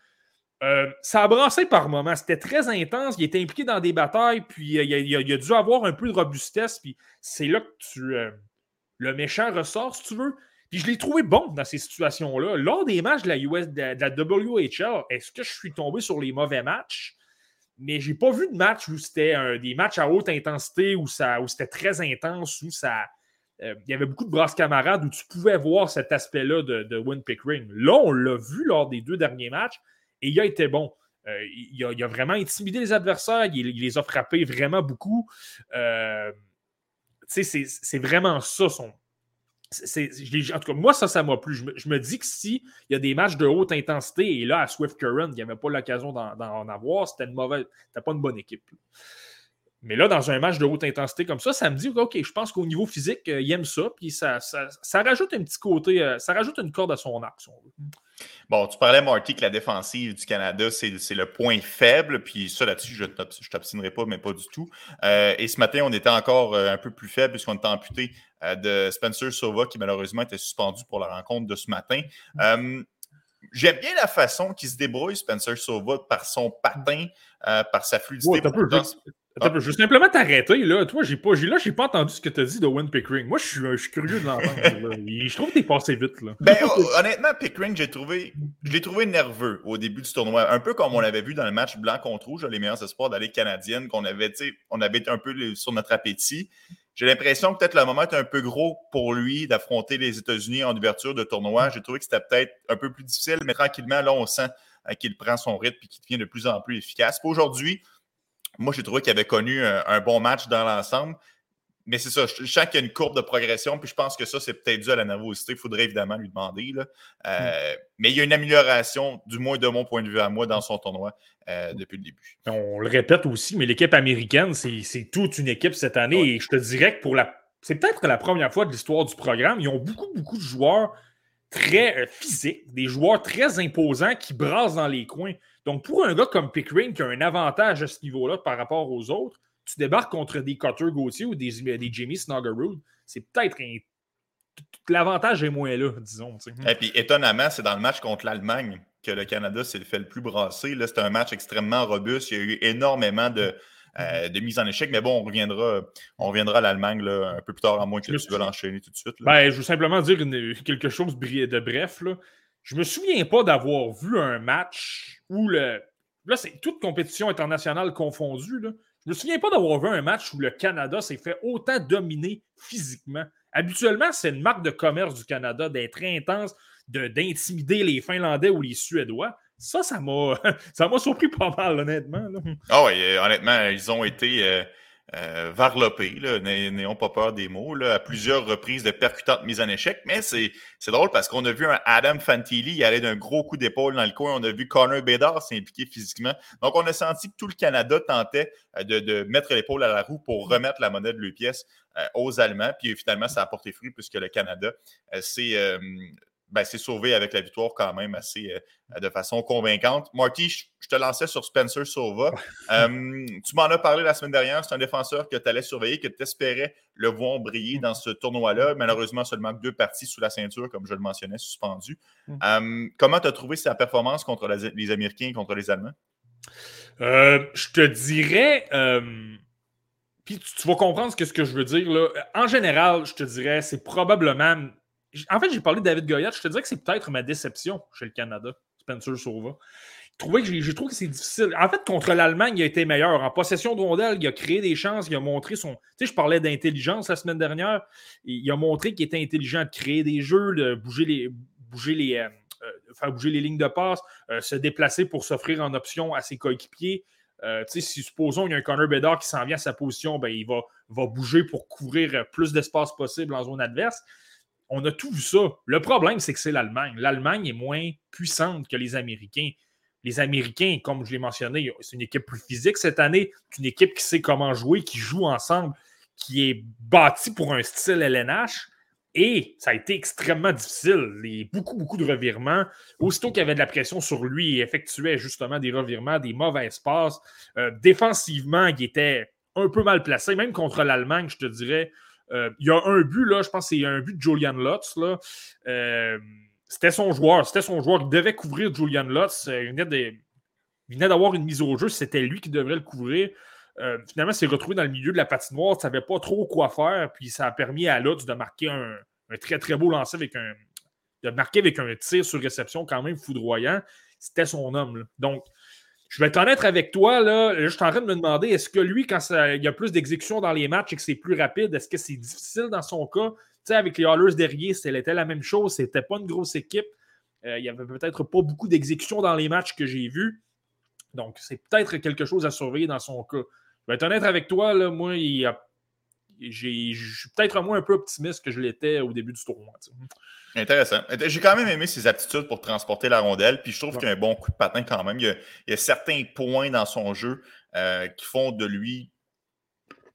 Euh, ça a brassé par moments. C'était très intense. Il était impliqué dans des batailles, puis euh, il, a, a dû avoir un peu de robustesse. Puis c'est là que tu, euh, le méchant ressort, si tu veux. Puis je l'ai trouvé bon dans ces situations-là. Lors des matchs de la, US, de, de la WHL, est-ce que je suis tombé sur les mauvais matchs? Mais j'ai pas vu de match où c'était des matchs à haute intensité, où, ça, où c'était très intense, où ça. euh, il y avait beaucoup de brasses camarades où tu pouvais voir cet aspect-là de, de Win Pickering. Là, on l'a vu lors des deux derniers matchs et il a été bon. Euh, il, a, il a vraiment intimidé les adversaires, il, les a frappés vraiment beaucoup. Euh, c'est vraiment ça son. En tout cas, moi, ça, ça m'a plu. Je me, dis que si il y a des matchs de haute intensité, et là, à Swift Current, il n'y avait pas l'occasion d'en d'en avoir, c'était une mauvaise. C'était pas une bonne équipe. Mais là, dans un match de haute intensité comme ça, ça me dit, OK, je pense qu'au niveau physique, euh, il aime ça, puis ça, ça, ça rajoute un petit côté, euh, ça rajoute une corde à son arc, si on veut. Bon, tu parlais, Marty, que la défensive du Canada, c'est le point faible. Puis ça, là-dessus, je ne t'obstinerai pas, mais pas du tout. Euh, et ce matin, on était encore euh, un peu plus faible puisqu'on était amputé euh, de Spencer Sova, qui malheureusement était suspendu pour la rencontre de ce matin. Euh, J'aime bien la façon qu'il se débrouille, Spencer Sova, par son patin, par sa fluidité. Ouais, t'as je, attends vais simplement t'arrêter. Là. Toi, j'ai pas, là, j'ai pas entendu ce que tu as dit de Win Pickering. Moi, je suis, je suis curieux de l'entendre. je trouve que t'es passé vite. Là. Ben, hon- honnêtement, Pickering, j'ai trouvé, je l'ai trouvé nerveux au début du tournoi. Un peu comme on l'avait vu dans le match blanc contre rouge, les meilleurs espoirs Ligue canadienne, qu'on avait, tu sais, on avait été un peu le- sur notre appétit. J'ai l'impression que peut-être le moment est un peu gros pour lui d'affronter les États-Unis en ouverture de tournoi. J'ai trouvé que c'était peut-être un peu plus difficile, mais tranquillement, là, on sent euh, qu'il prend son rythme et qu'il devient de plus en plus efficace. Aujourd'hui, moi, j'ai trouvé qu'il avait connu un, un bon match dans l'ensemble. Mais c'est ça, je je sens qu'il y a une courbe de progression, puis je pense que ça, c'est peut-être dû à la nervosité. Il faudrait évidemment lui demander. Là. Euh, Mais il y a une amélioration, du moins de mon point de vue à moi, dans son tournoi euh, depuis le début. On le répète aussi, mais l'équipe américaine, c'est, c'est toute une équipe cette année. Ouais. Et je te dirais que pour la. C'est peut-être la première fois de l'histoire du programme. Ils ont beaucoup, beaucoup de joueurs très euh, physiques, des joueurs très imposants qui brassent dans les coins. Donc, pour un gars comme Pickering qui a un avantage à ce niveau-là par rapport aux autres, tu débarques contre des Cutter Gauthier ou des, des Jamie Snuggerud, c'est peut-être un. L'avantage est moins là, disons. Et puis, étonnamment, c'est dans le match contre l'Allemagne que le Canada s'est fait le plus brasser. Là, C'était un match extrêmement robuste. Il y a eu énormément de, euh, de mises en échec. Mais bon, on reviendra, on reviendra à l'Allemagne là, un peu plus tard, à moins que tu veuilles enchaîner tout de suite. là. Ben, je veux simplement dire une- quelque chose de bref. Là. Je me souviens pas d'avoir vu un match où le. Là, c'est toute compétition internationale confondue. Là. Je me souviens pas d'avoir vu un match où le Canada s'est fait autant dominer physiquement. Habituellement, c'est une marque de commerce du Canada d'être intense, de- d'intimider les Finlandais ou les Suédois. Ça, ça m'a surpris pas mal, honnêtement. Ah oui, euh, honnêtement, ils ont été euh, euh, n'ay- n'ayons pas peur des mots, à plusieurs reprises de percutantes mises en échec. Mais c'est drôle parce qu'on a vu un Adam Fantilli y aller d'un gros coup d'épaule dans le coin. On a vu Connor Bedard s'impliquer physiquement. Donc, on a senti que tout le Canada tentait euh, de, mettre l'épaule à la roue pour remettre la monnaie de leur pièce euh, aux Allemands. Puis finalement, ça a porté fruit puisque le Canada euh, s'est euh, ben, s'est sauvé avec la victoire quand même assez euh, de façon convaincante. Marty, je, je te lançais sur Spencer Sova. Euh, tu m'en as parlé la semaine dernière. C'est un défenseur que tu allais surveiller, que tu espérais le voir briller dans ce tournoi-là. Malheureusement, seulement deux parties sous la ceinture, comme je le mentionnais, suspendu. Mm. Euh, comment tu as trouvé sa performance contre la- les Américains et contre les Allemands? Euh, je te dirais. Puis tu, tu vas comprendre ce que, ce que je veux dire. Là. En général, je te dirais, c'est probablement. En fait, j'ai parlé de David Goyette. Je te dirais que c'est peut-être ma déception chez le Canada, Spencer Sauva. J'ai trouvé que, c'est difficile. En fait, contre l'Allemagne, il a été meilleur. En possession de rondelle, il a créé des chances, il a montré son. Tu sais, je parlais d'intelligence la semaine dernière. Il a montré qu'il était intelligent de créer des jeux, de bouger les. Bouger les euh, euh, faire bouger les lignes de passe, euh, se déplacer pour s'offrir en option à ses coéquipiers. Euh, si supposons qu'il y a un Connor Bedard qui s'en vient à sa position, ben, il va, va bouger pour couvrir plus d'espace possible en zone adverse. On a tout vu ça. Le problème, c'est que c'est l'Allemagne. L'Allemagne est moins puissante que les Américains. Les Américains, comme je l'ai mentionné, c'est une équipe plus physique cette année, une équipe qui sait comment jouer, qui joue ensemble, qui est bâtie pour un style LNH. Et ça a été extrêmement difficile. Beaucoup, beaucoup de revirements. Aussitôt qu'il y avait de la pression sur lui, il effectuait justement des revirements, des mauvais passes. Euh, défensivement, il était un peu mal placé, même contre l'Allemagne, je te dirais. Euh, il y a un but, là, je pense que c'est un but de Julian Lutz. Là. Euh, c'était son joueur. C'était son joueur. Il devait couvrir Julian Lutz. Il venait d'avoir une mise au jeu. C'était lui qui devrait le couvrir. Euh, finalement, s'est retrouvé dans le milieu de la patinoire, ne savait pas trop quoi faire, puis ça a permis à Lutz de marquer un, très très beau lancer avec un. de marquer avec un tir sur réception quand même foudroyant. C'était son homme. Donc, je vais être avec toi. Là, je suis en train de me demander est-ce que lui, quand il y a plus d'exécution dans les matchs et que c'est plus rapide, est-ce que c'est difficile dans son cas? Tu sais, avec les Hallers derrière, c'était la même chose. C'était pas une grosse équipe. Euh, il n'y avait peut-être pas beaucoup d'exécution dans les matchs que j'ai vus. Donc, c'est peut-être quelque chose à surveiller dans son cas. Je vais être avec toi, là, moi, je suis peut-être moins un peu optimiste que je l'étais au début du tournoi. Intéressant. J'ai quand même aimé ses aptitudes pour transporter la rondelle, puis je trouve qu'il a un bon coup de patin quand même. Il y a, certains points dans son jeu euh, qui font de lui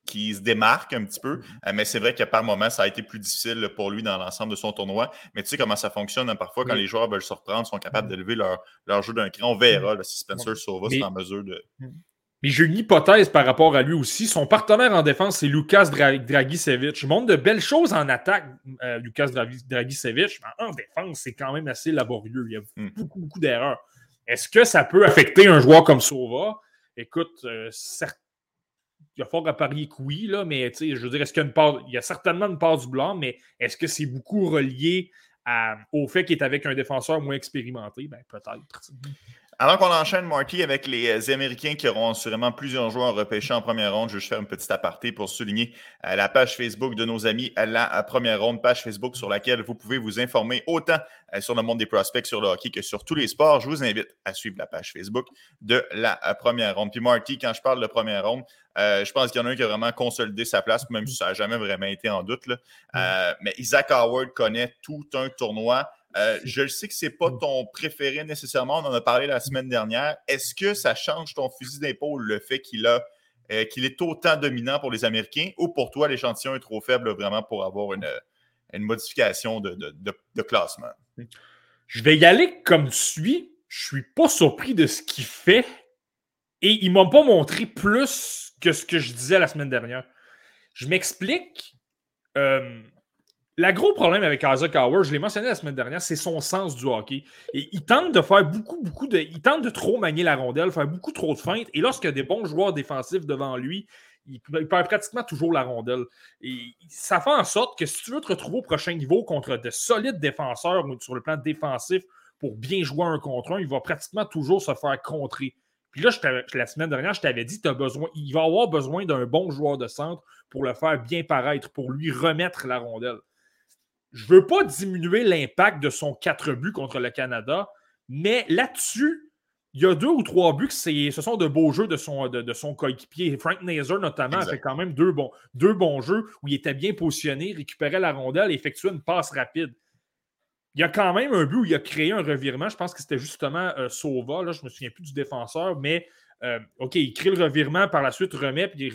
qui se démarque un petit peu, mm-hmm. euh, mais c'est vrai que par moment, ça a été plus difficile pour lui dans l'ensemble de son tournoi. Mais tu sais comment ça fonctionne hein, parfois quand les joueurs veulent se reprendre, sont capables mm-hmm. d'élever leur, leur, jeu d'un cran. On verra si Spencer Sauva est en mesure de. Mais j'ai une hypothèse par rapport à lui aussi. Son partenaire en défense, c'est Lucas Dragicevic. Il montre de belles choses en attaque, euh, Lucas Dragicevic. Mais en défense, c'est quand même assez laborieux. Il y a hmm. beaucoup, beaucoup d'erreurs. Est-ce que ça peut affecter un joueur comme Sova? Écoute, euh, certes, il y a fort à parier que oui, là, mais je veux dire, est-ce qu'il y a une part. Il y a certainement une part du blanc, mais est-ce que c'est beaucoup relié au fait qu'il est avec un défenseur moins expérimenté? Ben, peut-être. Avant qu'on enchaîne, Marty, avec les euh, Américains qui auront sûrement plusieurs joueurs repêchés en première ronde, je vais juste faire une petite aparté pour souligner euh, la page Facebook de nos amis à la première ronde, page Facebook sur laquelle vous pouvez vous informer autant euh, sur le monde des prospects, sur le hockey que sur tous les sports. Je vous invite à suivre la page Facebook de la première ronde. Puis Marty, quand je parle de première ronde, je pense qu'il y en a un qui a vraiment consolidé sa place, même si ça n'a jamais vraiment été en doute. mais Isaac Howard connaît tout un tournoi. Euh, je sais que ce n'est pas mm. ton préféré nécessairement. On en a parlé la semaine dernière. Est-ce que ça change ton fusil d'épaule, le fait qu'il a euh, qu'il est autant dominant pour les Américains ou pour toi, l'échantillon est trop faible vraiment pour avoir une, modification de, classement? Je vais y aller comme suit. Je suis pas surpris de ce qu'il fait et il ne m'a pas montré plus que ce que je disais la semaine dernière. Je m'explique. Euh, le gros problème avec Isaac Howard, je l'ai mentionné la semaine dernière, c'est son sens du hockey. Et il tente de faire beaucoup, beaucoup de. Il tente de trop manier la rondelle, faire beaucoup trop de feintes. Et lorsqu'il y a des bons joueurs défensifs devant lui, il, perd pratiquement toujours la rondelle. Et ça fait en sorte que si tu veux te retrouver au prochain niveau contre de solides défenseurs sur le plan défensif pour bien jouer un contre un, il va pratiquement toujours se faire contrer. Puis là, la semaine dernière, je t'avais dit, as besoin, il va avoir besoin d'un bon joueur de centre pour le faire bien paraître, pour lui remettre la rondelle. Je ne veux pas diminuer l'impact de son 4 buts contre le Canada, mais là-dessus, il y a deux ou trois buts, ce sont de beaux jeux de son, de, son coéquipier. Frank Nazer, notamment, a fait quand même deux bons, deux bons jeux où il était bien positionné, récupérait la rondelle et effectuait une passe rapide. Il y a quand même un but où il a créé un revirement. Je pense que c'était justement euh, Sova. Là, je ne me souviens plus du défenseur, mais euh, OK, il crée le revirement, par la suite remet, puis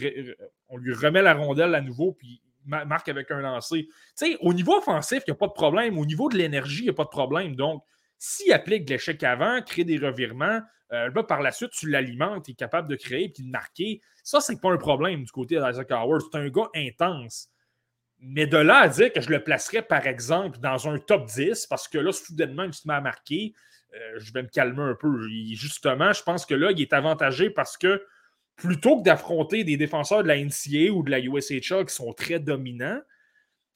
on lui remet la rondelle à nouveau, puis marque avec un lancer. Tu sais, au niveau offensif, il n'y a pas de problème. Au niveau de l'énergie, il n'y a pas de problème. Donc, s'il applique l'échec avant, crée des revirements, euh, par la suite, tu l'alimentes, il est capable de créer puis de marquer. Ça, c'est pas un problème du côté d'Isaac Howard. C'est un gars intense. Mais de là à dire que je le placerais, par exemple, dans un top 10, parce que là, soudainement, il se met à marquer, euh, je vais me calmer un peu. justement, je pense que là, il est avantagé parce que plutôt que d'affronter des défenseurs de la NCA ou de la USHL qui sont très dominants,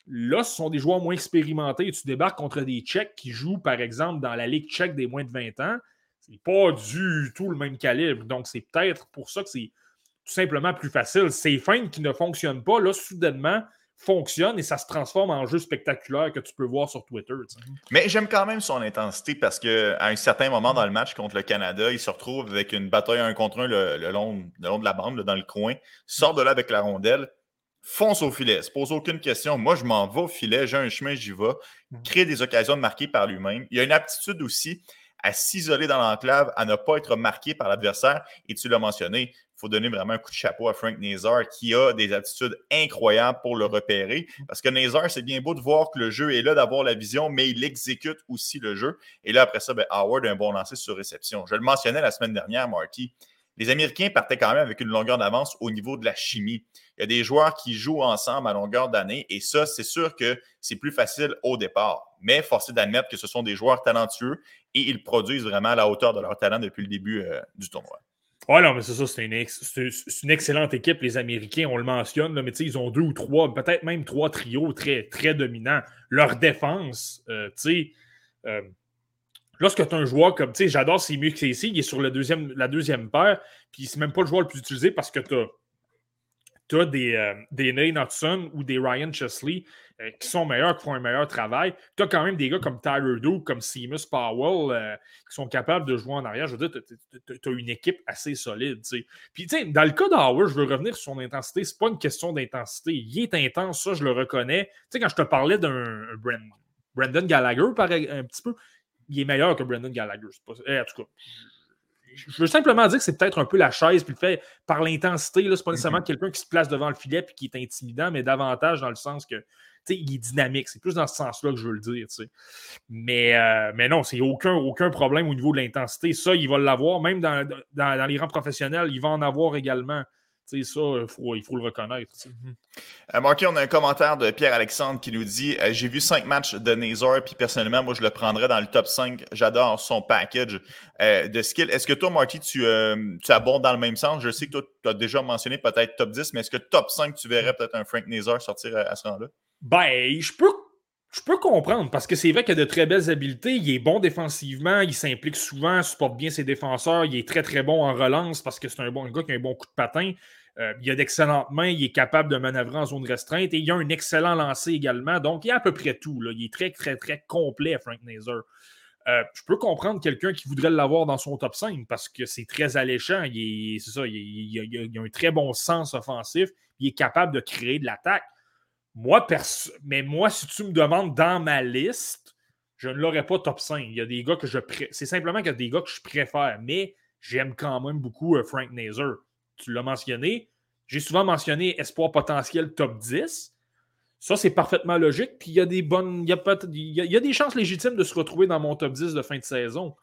là, ce sont des joueurs moins expérimentés. Tu débarques contre des Tchèques qui jouent, par exemple, dans la Ligue tchèque des moins de 20 ans. C'est pas du tout le même calibre. Donc, c'est peut-être pour ça que c'est tout simplement plus facile. Ces fins qui ne fonctionnent pas, là, soudainement, fonctionne et ça se transforme en jeu spectaculaire que tu peux voir sur Twitter. Mais j'aime quand même son intensité parce qu'à un certain moment dans le match contre le Canada, il se retrouve avec une bataille un contre un le, long, le long, de la bande, dans le coin, sort de là avec la rondelle, fonce au filet, se pose aucune question. Moi, je m'en vais au filet, j'ai un chemin, j'y vais, crée des occasions de marquer par lui-même. Il y a une aptitude aussi à s'isoler dans l'enclave, à ne pas être marqué par l'adversaire. Et tu l'as mentionné, faut donner vraiment un coup de chapeau à Frank Nazar qui a des attitudes incroyables pour le repérer. Parce que Nazar, c'est bien beau de voir que le jeu est là, d'avoir la vision, mais il exécute aussi le jeu. Et là, après ça, ben, Howard a un bon lancer sur réception. Je le mentionnais la semaine dernière, Marty les Américains partaient quand même avec une longueur d'avance au niveau de la chimie. Il y a des joueurs qui jouent ensemble à longueur d'année et ça, c'est sûr que c'est plus facile au départ. Mais force est d'admettre que ce sont des joueurs talentueux et ils produisent vraiment à la hauteur de leur talent depuis le début euh, du tournoi. Oui, non, mais c'est ça, c'est une, excellente équipe, les Américains, on le mentionne, là, mais ils ont deux ou trois, peut-être même trois trios très, très dominants. Leur défense, euh, tu sais, euh, lorsque tu as un joueur comme, tu sais, j'adore mieux que ici, il est sur le deuxième, la deuxième paire, puis c'est même pas le joueur le plus utilisé parce que tu as, des, euh, des Nate Hudson ou des Ryan Chesley euh, qui sont meilleurs, qui font un meilleur travail. Tu as quand même des gars comme Tyler Duke, comme Seamus Powell, euh, qui sont capables de jouer en arrière. Je veux dire, tu as une équipe assez solide. Puis, tu dans le cas d'Howard, je veux revenir sur son intensité. C'est pas une question d'intensité. Il est intense, ça, je le reconnais. Tu sais, quand je te parlais d'un Brandon Gallagher, un petit peu, il est meilleur que Brendan Gallagher. Eh, en tout cas, je veux simplement dire que c'est peut-être un peu la chaise, puis le fait par l'intensité, c'est pas nécessairement mhm. quelqu'un qui se place devant le filet et qui est intimidant, mais davantage dans le sens que il est dynamique. C'est plus dans ce sens-là que je veux le dire. Mais, euh, mais non, c'est aucun, aucun problème au niveau de l'intensité. Ça, il va l'avoir. Même dans, dans, les rangs professionnels, il va en avoir également ça, il faut, le reconnaître. Euh, on a un commentaire de Pierre-Alexandre qui nous dit euh, J'ai vu cinq matchs de Nazar, puis personnellement, moi, je le prendrais dans le top 5. J'adore son package euh, de skill. Est-ce que toi, Marty, tu, tu abondes dans le même sens Je sais que toi, tu as déjà mentionné peut-être top 10, mais est-ce que top 5, tu verrais peut-être un Frank Nazar sortir à, ce rang-là? Ben, je peux je peux comprendre parce que c'est vrai qu'il a de très belles habiletés. Il est bon défensivement, il s'implique souvent, supporte bien ses défenseurs. Il est très très bon en relance parce que c'est un bon gars qui a un bon coup de patin. Euh, il a d'excellentes mains, il est capable de manœuvrer en zone restreinte et il a un excellent lancer également. Donc, il a à peu près tout. Il est très, très, très complet, Frank Nazer. Euh, je peux comprendre quelqu'un qui voudrait l'avoir dans son top 5 parce que c'est très alléchant. Il, ça, il, a, un très bon sens offensif. Il est capable de créer de l'attaque. Mais moi, si tu me demandes dans ma liste, je ne l'aurais pas top 5. Il y a des gars que je C'est simplement qu'il y a des gars que je préfère, mais j'aime quand même beaucoup euh, Frank Nazer tu l'as mentionné. J'ai souvent mentionné espoir potentiel top 10. Ça, c'est parfaitement logique. Puis il y a des bonnes. Il y a, il y a, des chances légitimes de se retrouver dans mon top 10 de fin de saison.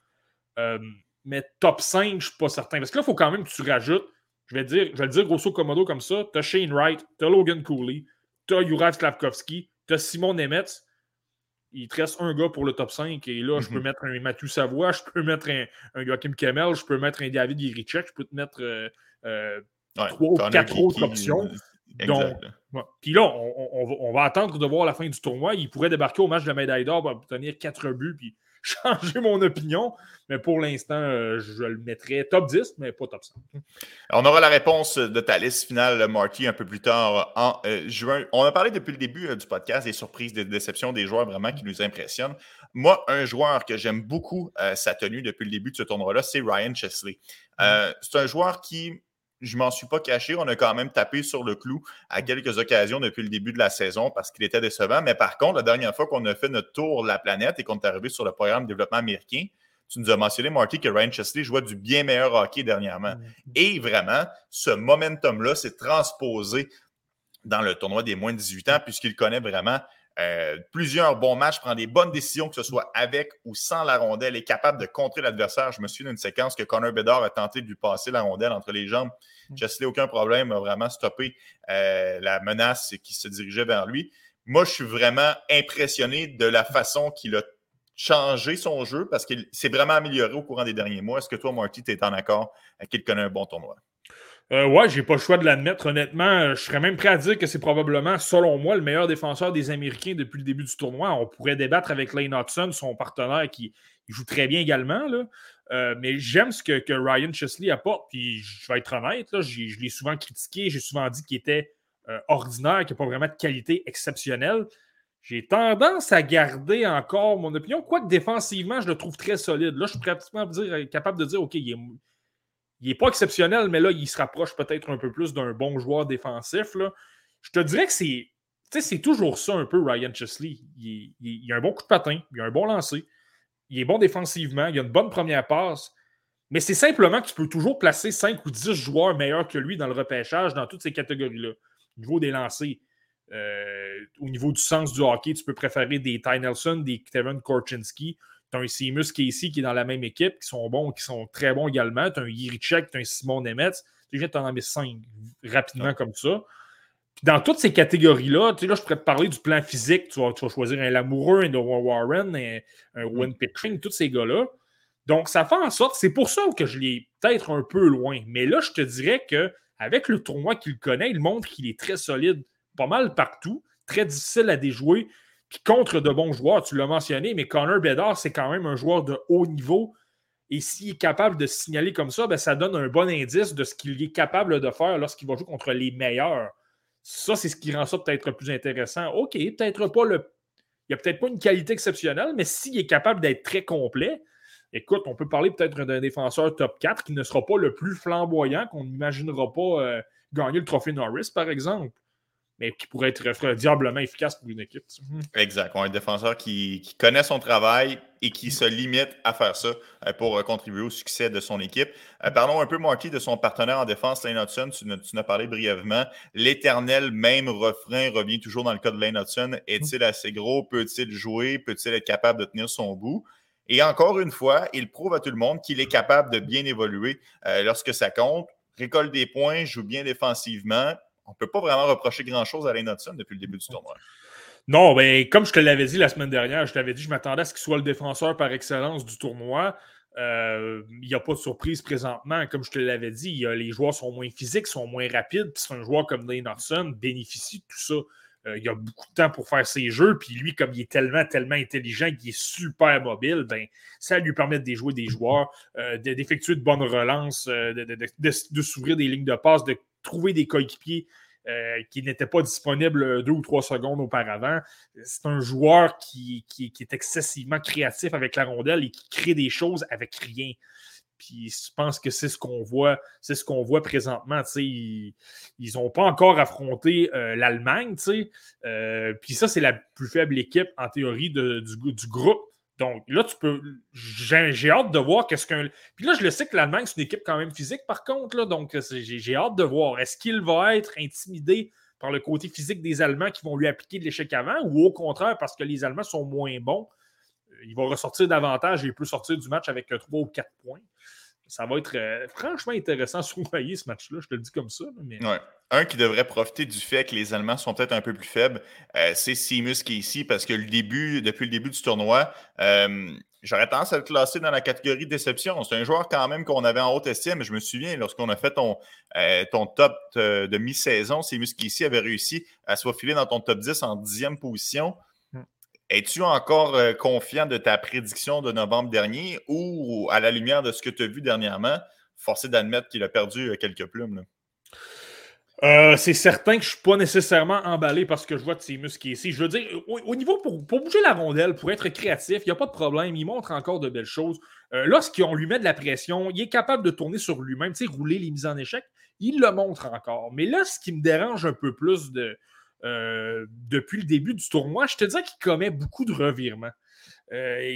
Euh, mais top 5, je ne suis pas certain. Parce que là, il faut quand même que tu rajoutes. Je vais, dire, je vais le dire grosso commodo comme ça. Tu as Shane Wright, tu as Logan Cooley, tu as Juraj Slavkovski, tu as Simon Nemetz. Il te reste un gars pour le top 5. Et là, je peux mhm. mettre un Mathieu Savoie, je peux mettre un, un Joachim Kemel, je peux mettre un David Yerichek, je peux te mettre. Euh, trois ou quatre autres options. Donc, Puis là, on, va, attendre de voir la fin du tournoi. Il pourrait débarquer au match de la médaille d'or pour obtenir quatre buts puis changer mon opinion. Mais pour l'instant, euh, je le mettrais top 10, mais pas top 5. On aura la réponse de ta liste finale, Marty, un peu plus tard en euh, juin. On a parlé depuis le début du podcast des surprises, des déceptions des joueurs vraiment qui nous impressionnent. Moi, un joueur que j'aime beaucoup sa tenue depuis le début de ce tournoi-là, c'est Ryan Chesley. Mm. c'est un joueur qui je m'en suis pas caché. On a quand même tapé sur le clou à quelques occasions depuis le début de la saison parce qu'il était décevant. Mais par contre, la dernière fois qu'on a fait notre tour de la planète et qu'on est arrivé sur le programme de développement américain, tu nous as mentionné, Marty, que Ryan Chesley jouait du bien meilleur hockey dernièrement. Et vraiment, ce momentum-là s'est transposé dans le tournoi des moins de 18 ans puisqu'il connaît vraiment euh, plusieurs bons matchs, prend des bonnes décisions, que ce soit avec ou sans la rondelle, est capable de contrer l'adversaire. Je me souviens d'une séquence que Connor Bedard a tenté de lui passer la rondelle entre les jambes. Mm. Chesley, aucun problème, a vraiment stoppé euh, la menace qui se dirigeait vers lui. Moi, je suis vraiment impressionné de la façon qu'il a changé son jeu parce qu'il s'est vraiment amélioré au courant des derniers mois. Est-ce que toi, Marty, tu es en accord qu'il connaît un bon tournoi? Euh, ouais, j'ai pas le choix de l'admettre. Honnêtement, euh, je serais même prêt à dire que c'est probablement, selon moi, le meilleur défenseur des Américains depuis le début du tournoi. On pourrait débattre avec Lane Hudson, son partenaire, qui joue très bien également. Euh, mais j'aime ce que, Ryan Chesley apporte. Puis je vais être honnête, je l'ai souvent critiqué. J'ai souvent dit qu'il était euh, ordinaire, qu'il n'a pas vraiment de qualité exceptionnelle. J'ai tendance à garder encore mon opinion, quoique défensivement, je le trouve très solide. Là, je suis pratiquement capable de dire OK, il est il n'est pas exceptionnel, mais là, il se rapproche peut-être un peu plus d'un bon joueur défensif. Là. Je te dirais que c'est. c'est toujours ça un peu, Ryan Chesley. Il, a un bon coup de patin, il a un bon lancer. il est bon défensivement, il a une bonne première passe, mais c'est simplement que tu peux toujours placer 5 ou 10 joueurs meilleurs que lui dans le repêchage dans toutes ces catégories-là. Au niveau des lancers, euh, au niveau du sens du hockey, tu peux préférer des Ty Nelson, des Kevin Korchinski. Tu as un Seamus Casey qui est dans la même équipe, qui sont bons, qui sont très bons également. Tu as un Yirichek, tu as un Simon Nemetz. Tu viens en mis 5 rapidement comme ça. dans toutes ces catégories-là, tu sais, là, je pourrais te parler du plan physique. Tu vas, choisir un Lamoureux, un Noah Warren, un, un mm. Win Pickering, tous ces gars-là. Donc, ça fait en sorte, c'est pour ça que je l'ai peut-être un peu loin. Mais là, je te dirais qu'avec le tournoi qu'il connaît, il montre qu'il est très solide, pas mal partout, très difficile à déjouer, puis contre de bons joueurs. Tu l'as mentionné, mais Connor Bedard, c'est quand même un joueur de haut niveau. Et s'il est capable de signaler comme ça, ben, ça donne un bon indice de ce qu'il est capable de faire lorsqu'il va jouer contre les meilleurs. Ça, c'est ce qui rend ça peut-être plus intéressant. OK, peut-être pas le. Il n'y a peut-être pas une qualité exceptionnelle, mais s'il est capable d'être très complet, Écoute, on peut parler peut-être d'un défenseur top 4 qui ne sera pas le plus flamboyant, qu'on n'imaginera pas euh, gagner le trophée Norris, par exemple, mais qui pourrait être diablement efficace pour une équipe. Mhm. Exact. un défenseur qui, connaît son travail et qui se limite à faire ça euh, pour euh, contribuer au succès de son équipe. parlons un peu, Marky, de son partenaire en défense, Lane Hudson. Tu, tu en as parlé brièvement. L'éternel même refrain revient toujours dans le cas de Lane Hudson. Est-il assez gros? Peut-il jouer? Peut-il être capable de tenir son bout? Et encore une fois, il prouve à tout le monde qu'il est capable de bien évoluer euh, lorsque ça compte, récolte des points, joue bien défensivement. On ne peut pas vraiment reprocher grand-chose à Lane Hudson depuis le début du tournoi. Non, mais ben, comme je te l'avais dit la semaine dernière, je t'avais dit je m'attendais à ce qu'il soit le défenseur par excellence du tournoi. Euh, il n'y a pas de surprise présentement. Comme je te l'avais dit, les joueurs sont moins physiques, sont moins rapides. Puis un joueur comme Lane Hudson bénéficie de tout ça. Euh, il a beaucoup de temps pour faire ses jeux, puis lui, comme il est tellement, tellement intelligent, qu'il est super mobile, ben, ça lui permet de déjouer des joueurs, euh, d'effectuer de bonnes relances, euh, de, s'ouvrir des lignes de passe, de trouver des coéquipiers qui n'étaient pas disponibles deux ou trois secondes auparavant. C'est un joueur qui, qui, est excessivement créatif avec la rondelle et qui crée des choses avec rien. Puis je pense que c'est ce qu'on voit, c'est ce qu'on voit présentement. Ils n'ont pas encore affronté euh, l'Allemagne. Euh, puis ça, c'est la plus faible équipe en théorie du, groupe. Donc là, tu peux. J'ai hâte de voir qu'est-ce qu'un. Puis là, je le sais que l'Allemagne, c'est une équipe quand même physique, par contre. Là, donc j'ai hâte de voir. Est-ce qu'il va être intimidé par le côté physique des Allemands qui vont lui appliquer de l'échec avant ou au contraire parce que les Allemands sont moins bons? Il va ressortir davantage et il peut sortir du match avec 3 ou 4 points. Ça va être euh, franchement intéressant à surveiller ce match-là, je te le dis comme ça. Mais... Un qui devrait profiter du fait que les Allemands sont peut-être un peu plus faibles, euh, c'est Seamus qui ici parce que depuis le début du tournoi, euh, j'aurais tendance à le classer dans la catégorie déception. C'est un joueur quand même qu'on avait en haute estime. Je me souviens, lorsqu'on a fait ton, top de mi-saison, Seamus ici avait réussi à se faufiler dans ton top 10 en dixième position. Es-tu encore euh, confiant de ta prédiction de novembre dernier ou, à la lumière de ce que tu as vu dernièrement, forcé d'admettre qu'il a perdu euh, quelques plumes? Euh, c'est certain que je ne suis pas nécessairement emballé parce que je vois Timus qui est ici. Je veux dire, au, niveau pour, bouger la rondelle, pour être créatif, il n'y a pas de problème. Il montre encore de belles choses. Lorsqu'on lui met de la pression, il est capable de tourner sur lui-même, rouler les mises en échec. Il le montre encore. Mais là, ce qui me dérange un peu plus de, euh, depuis le début du tournoi, je te dirais qu'il commet beaucoup de revirements. Euh,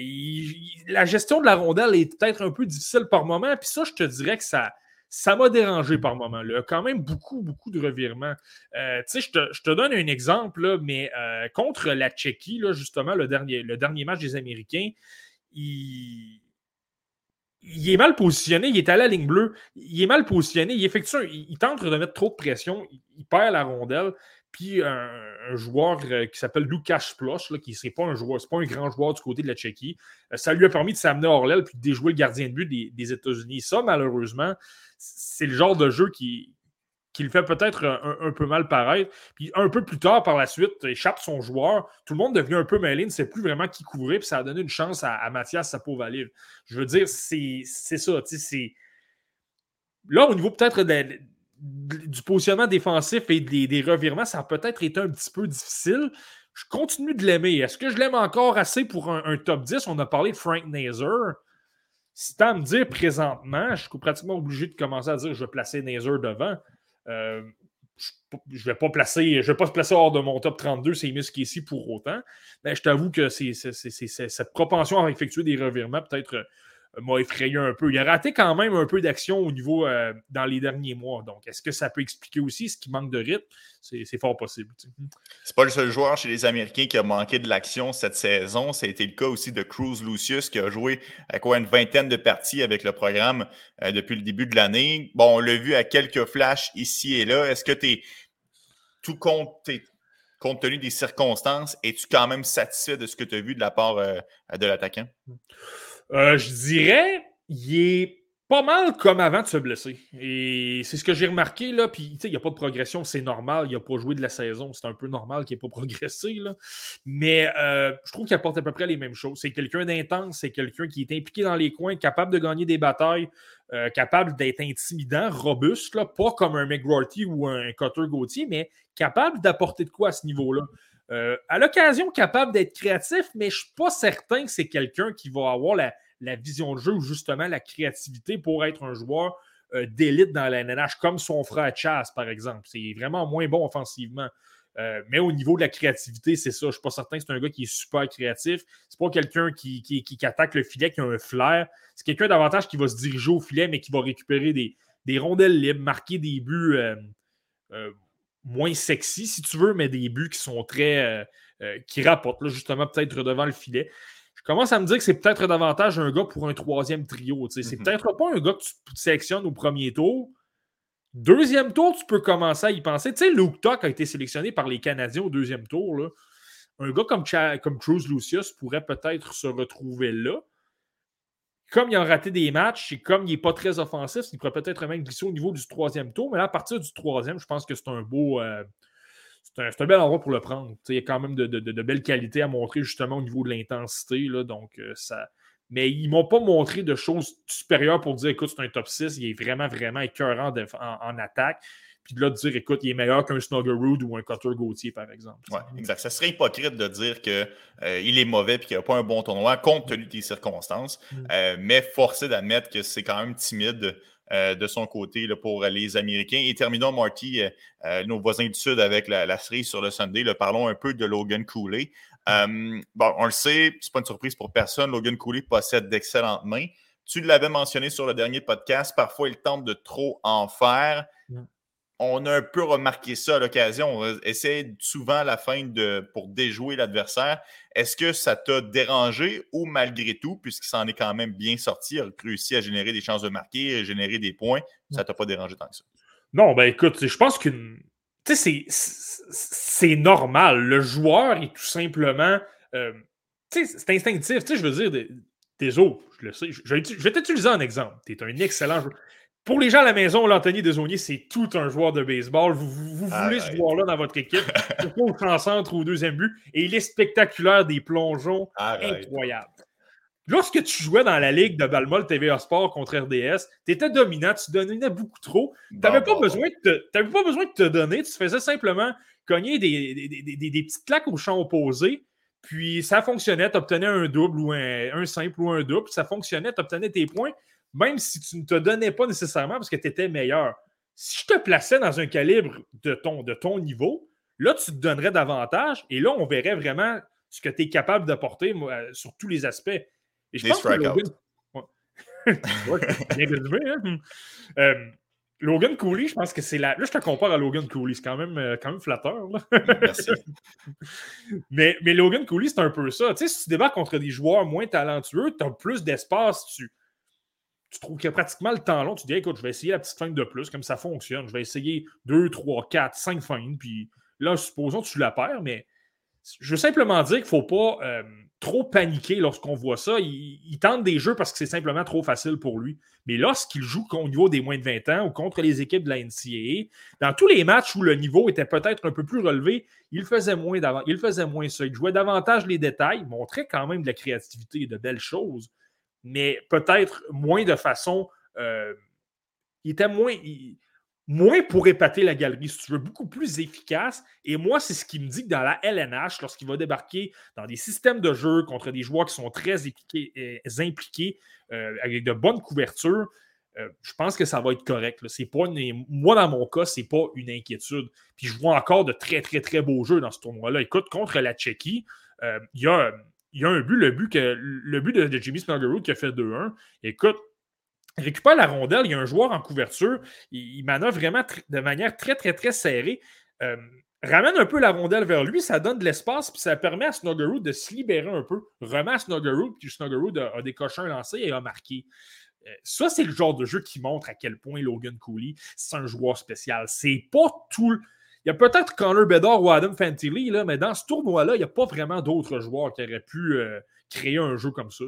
la gestion de la rondelle est peut-être un peu difficile par moment, puis ça, je te dirais que ça, ça m'a dérangé par moment. Il y a quand même beaucoup, beaucoup de revirements. Euh, je, te, je, te, donne un exemple, mais contre la Tchéquie, là, justement, le dernier, le dernier match des Américains, il, il est mal positionné, il est à la ligne bleue, il est mal positionné, il effectue, il, tente de mettre trop de pression, il perd la rondelle, puis un, joueur euh, qui s'appelle Lukas Ploch, qui n'est pas un joueur, c'est pas un grand joueur du côté de la Tchéquie. Euh, ça lui a permis de s'amener hors l'aile puis de déjouer le gardien de but des, États-Unis. Ça, malheureusement, c'est le genre de jeu qui, qui le fait peut-être un, peu mal paraître. Puis un peu plus tard, par la suite, échappe son joueur. Tout le monde devient un peu mêlé, ne sait plus vraiment qui couvrir, puis ça a donné une chance à, Mathias Sapovaliv. Je veux dire, c'est ça. Là, au niveau peut-être de, du positionnement défensif et des, revirements, ça a peut-être été un petit peu difficile. Je continue de l'aimer. Est-ce que je l'aime encore assez pour un, top 10? On a parlé de Frank Nazer. Si tu à me dire présentement, je suis pratiquement obligé de commencer à dire que je vais placer Nazer devant. Euh, je ne vais pas placer, je vais pas se placer hors de mon top 32, c'est Miss ici pour autant. Mais je t'avoue que c'est cette propension à effectuer des revirements peut-être m'a effrayé un peu. Il a raté quand même un peu d'action au niveau euh, dans les derniers mois. Donc, est-ce que ça peut expliquer aussi ce qui manque de rythme? C'est fort possible. C'est pas le seul joueur chez les Américains qui a manqué de l'action cette saison. Ça a été le cas aussi de Cruz Lucius qui a joué à quoi une vingtaine de parties avec le programme euh, depuis le début de l'année. Bon, on l'a vu à quelques flashs ici et là. Est-ce que tu es tout compte, compte tenu des circonstances, es-tu quand même satisfait de ce que tu as vu de la part euh, de l'attaquant? Euh, je dirais, il est pas mal comme avant de se blesser. Et c'est ce que j'ai remarqué, là. Puis, il n'y a pas de progression, c'est normal. Il n'a pas joué de la saison. C'est un peu normal qu'il n'ait pas progressé, là. Mais euh, je trouve qu'il apporte à peu près les mêmes choses. C'est quelqu'un d'intense, c'est quelqu'un qui est impliqué dans les coins, capable de gagner des batailles, euh, capable d'être intimidant, robuste, là. Pas comme un McGrorty ou un Cutter Gauthier, mais capable d'apporter de quoi à ce niveau-là. À l'occasion, capable d'être créatif, mais je ne suis pas certain que c'est quelqu'un qui va avoir la, vision de jeu ou justement la créativité pour être un joueur euh, d'élite dans la NNH, comme son frère Chas, par exemple. C'est vraiment moins bon offensivement. Euh, mais au niveau de la créativité, c'est ça. Je ne suis pas certain que c'est un gars qui est super créatif. C'est pas quelqu'un qui, attaque le filet, qui a un flair. C'est quelqu'un davantage qui va se diriger au filet, mais qui va récupérer des, rondelles libres, marquer des buts euh, moins sexy, si tu veux, mais des buts qui sont très. qui rapportent, justement, peut-être devant le filet je commence à me dire que c'est peut-être davantage un gars pour un troisième trio. C'est mhm. peut-être pas un gars que tu sélectionnes au premier tour. Deuxième tour, tu peux commencer à y penser. Tu sais, Luke Tuck a été sélectionné par les Canadiens au deuxième tour. Là. Un gars comme, comme Cruz Lucius pourrait peut-être se retrouver là. Comme il a raté des matchs et comme il n'est pas très offensif, il pourrait peut-être même glisser au niveau du troisième tour. Mais là, à partir du troisième, je pense que c'est un beau. Euh, c'est un, bel endroit pour le prendre. il y a quand même de, belles qualités à montrer justement au niveau de l'intensité. Euh, ça. Mais ils ne m'ont pas montré de choses supérieures pour dire écoute, c'est un top 6, il est vraiment, vraiment écœurant en, attaque. Puis de là, de dire écoute, il est meilleur qu'un Snuggerud ou un Cutter Gauthier, par exemple. Oui, exact. Ça serait hypocrite de dire qu'il euh, est mauvais et qu'il n'a pas un bon tournoi compte tenu des circonstances. Mm. Euh, mais forcé d'admettre que c'est quand même timide euh, de son côté là, pour les Américains. Et terminons, Marty, nos voisins du Sud avec la, la cerise sur le Sunday. parlons un peu de Logan Cooley. bon, on le sait, c'est pas une surprise pour personne. Logan Cooley possède d'excellentes mains. Tu l'avais mentionné sur le dernier podcast, parfois il tente de trop en faire on a un peu remarqué ça à l'occasion. On essaie souvent à la fin de, pour déjouer l'adversaire. Est-ce que ça t'a dérangé ou malgré tout, puisqu'il s'en est quand même bien sorti, a réussi à générer des chances de marquer, à générer des points, ça t'a pas dérangé tant que ça? Non, ben écoute, je pense que c'est normal. Le joueur est tout simplement. Euh, c'est instinctif. Je veux dire, des autres, je le sais. Je, vais t'utiliser un exemple. Tu es un excellent joueur. Pour les gens à la maison, l'Anthony Desaunier, c'est tout un joueur de baseball. Vous, voulez ce joueur-là dans votre équipe. Il faut en centre au deuxième but. Et il est spectaculaire, des plongeons incroyables. Lorsque tu jouais dans la ligue de Balmol TVA Sport contre RDS, tu étais dominant, tu donnais beaucoup trop. Tu n'avais pas, besoin de te, pas besoin de te donner, tu faisais simplement cogner des, des, petites claques au champ opposé, puis ça fonctionnait, tu obtenais un double ou un, un simple ou un double, ça fonctionnait, tu obtenais tes points même si tu ne te donnais pas nécessairement parce que tu étais meilleur. Si je te plaçais dans un calibre de ton, de ton niveau, là, tu te donnerais davantage et là, on verrait vraiment ce que tu es capable d'apporter sur tous les aspects. Et je pense que Logan... bien résumé, hein? euh, Logan Cooley, je pense que c'est la. Là, je te compare à Logan Cooley, c'est quand même, euh, quand même flatteur. Merci. mais, mais Logan Cooley, c'est un peu ça. Tu sais, si tu débarques contre des joueurs moins talentueux, tu as plus d'espace, tu, tu trouves qu'il y a pratiquement le temps long, tu dis écoute, je vais essayer la petite feinte de plus, comme ça fonctionne. Je vais essayer 2, 3, 4, 5 feintes, puis là, supposons que tu la perds, mais je veux simplement dire qu'il ne faut pas euh, trop paniquer lorsqu'on voit ça. Il, tente des jeux parce que c'est simplement trop facile pour lui. Mais lorsqu'il joue au niveau des moins de 20 ans ou contre les équipes de la NCAA, dans tous les matchs où le niveau était peut-être un peu plus relevé, il faisait moins il faisait moins ça. Il jouait davantage les détails, montrait quand même de la créativité et de belles choses mais peut-être moins de façon. Euh, il était moins. moins pour épater la galerie, si tu veux, beaucoup plus efficace. Et moi, c'est ce qui me dit que dans la LNH, lorsqu'il va débarquer dans des systèmes de jeu contre des joueurs qui sont très impliqués, euh, impliqués euh, avec de bonnes couvertures, je pense que ça va être correct. Pas Moi, dans mon cas, c'est pas une inquiétude. Puis je vois encore de très, très, très beaux jeux dans ce tournoi-là. Écoute, contre la Tchéquie, euh, il y, a, un but, le but, de, Jimmy Snuggerud qui a fait 2-1. Écoute, récupère la rondelle, il y a un joueur en couverture, il, manœuvre vraiment de manière très, très, très serrée. Euh, ramène un peu la rondelle vers lui, ça donne de l'espace, puis ça permet à Snuggerud de se libérer un peu. Remet à Snuggerud, puis Snuggerud a, décoché un lancer et a marqué. Euh, ça, c'est le genre de jeu qui montre à quel point Logan Cooley, c'est un joueur spécial. C'est pas tout. Il y a peut-être Connor Bedard ou Adam Fantilli, mais dans ce tournoi-là, il n'y a pas vraiment d'autres joueurs qui auraient pu euh, créer un jeu comme ça.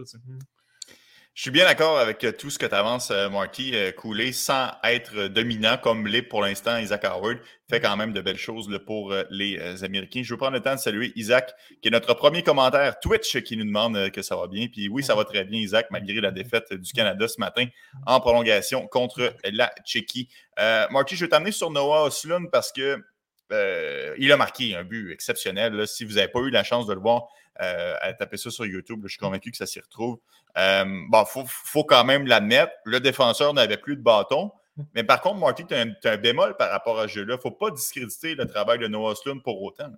Je suis bien d'accord avec euh, tout ce que tu avances, euh, Marty. Couler sans être dominant comme l'est pour l'instant Isaac Howard fait quand même de belles choses pour les Américains. Je veux prendre le temps de saluer Isaac, qui est notre premier commentaire Twitch qui nous demande que ça va bien. Puis oui, ça va très bien, Isaac, malgré la défaite du Canada ce matin en prolongation contre la Tchéquie. Marty, je vais t'amener sur Noah Oslund parce que il a marqué un but exceptionnel. Si vous n'avez pas eu la chance de le voir, euh, à taper ça sur YouTube. je suis convaincu que ça s'y retrouve. Euh, bon, il faut, quand même l'admettre. Le défenseur n'avait plus de bâton. Mais par contre, Marty, tu as, un bémol par rapport à ce jeu-là. Il ne faut pas discréditer le travail de Noah Sloan pour autant.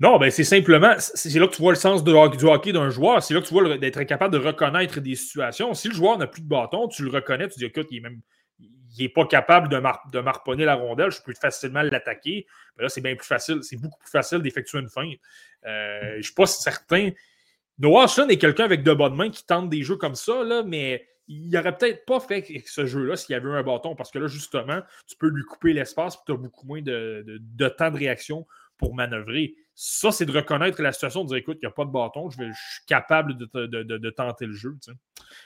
Non, ben c'est simplement, c'est là que tu vois le sens de, du hockey d'un joueur. C'est là que tu vois d'être capable de reconnaître des situations. Si le joueur n'a plus de bâton, tu le reconnais, tu dis écoute, il est même n'est pas capable de, de marponner la rondelle, je peux facilement l'attaquer. là, c'est bien plus facile, c'est beaucoup plus facile d'effectuer une feinte. Euh, je ne suis pas certain. Noah Sun est quelqu'un avec de bonnes mains qui tente des jeux comme ça, là, mais il n'aurait peut-être pas fait ce jeu-là s'il y avait eu un bâton, parce que là, justement, tu peux lui couper l'espace et tu as beaucoup moins de, temps de réaction pour manœuvrer. Ça, c'est de reconnaître la situation, de dire écoute, il n'y a pas de bâton, je, suis capable de, tenter le jeu.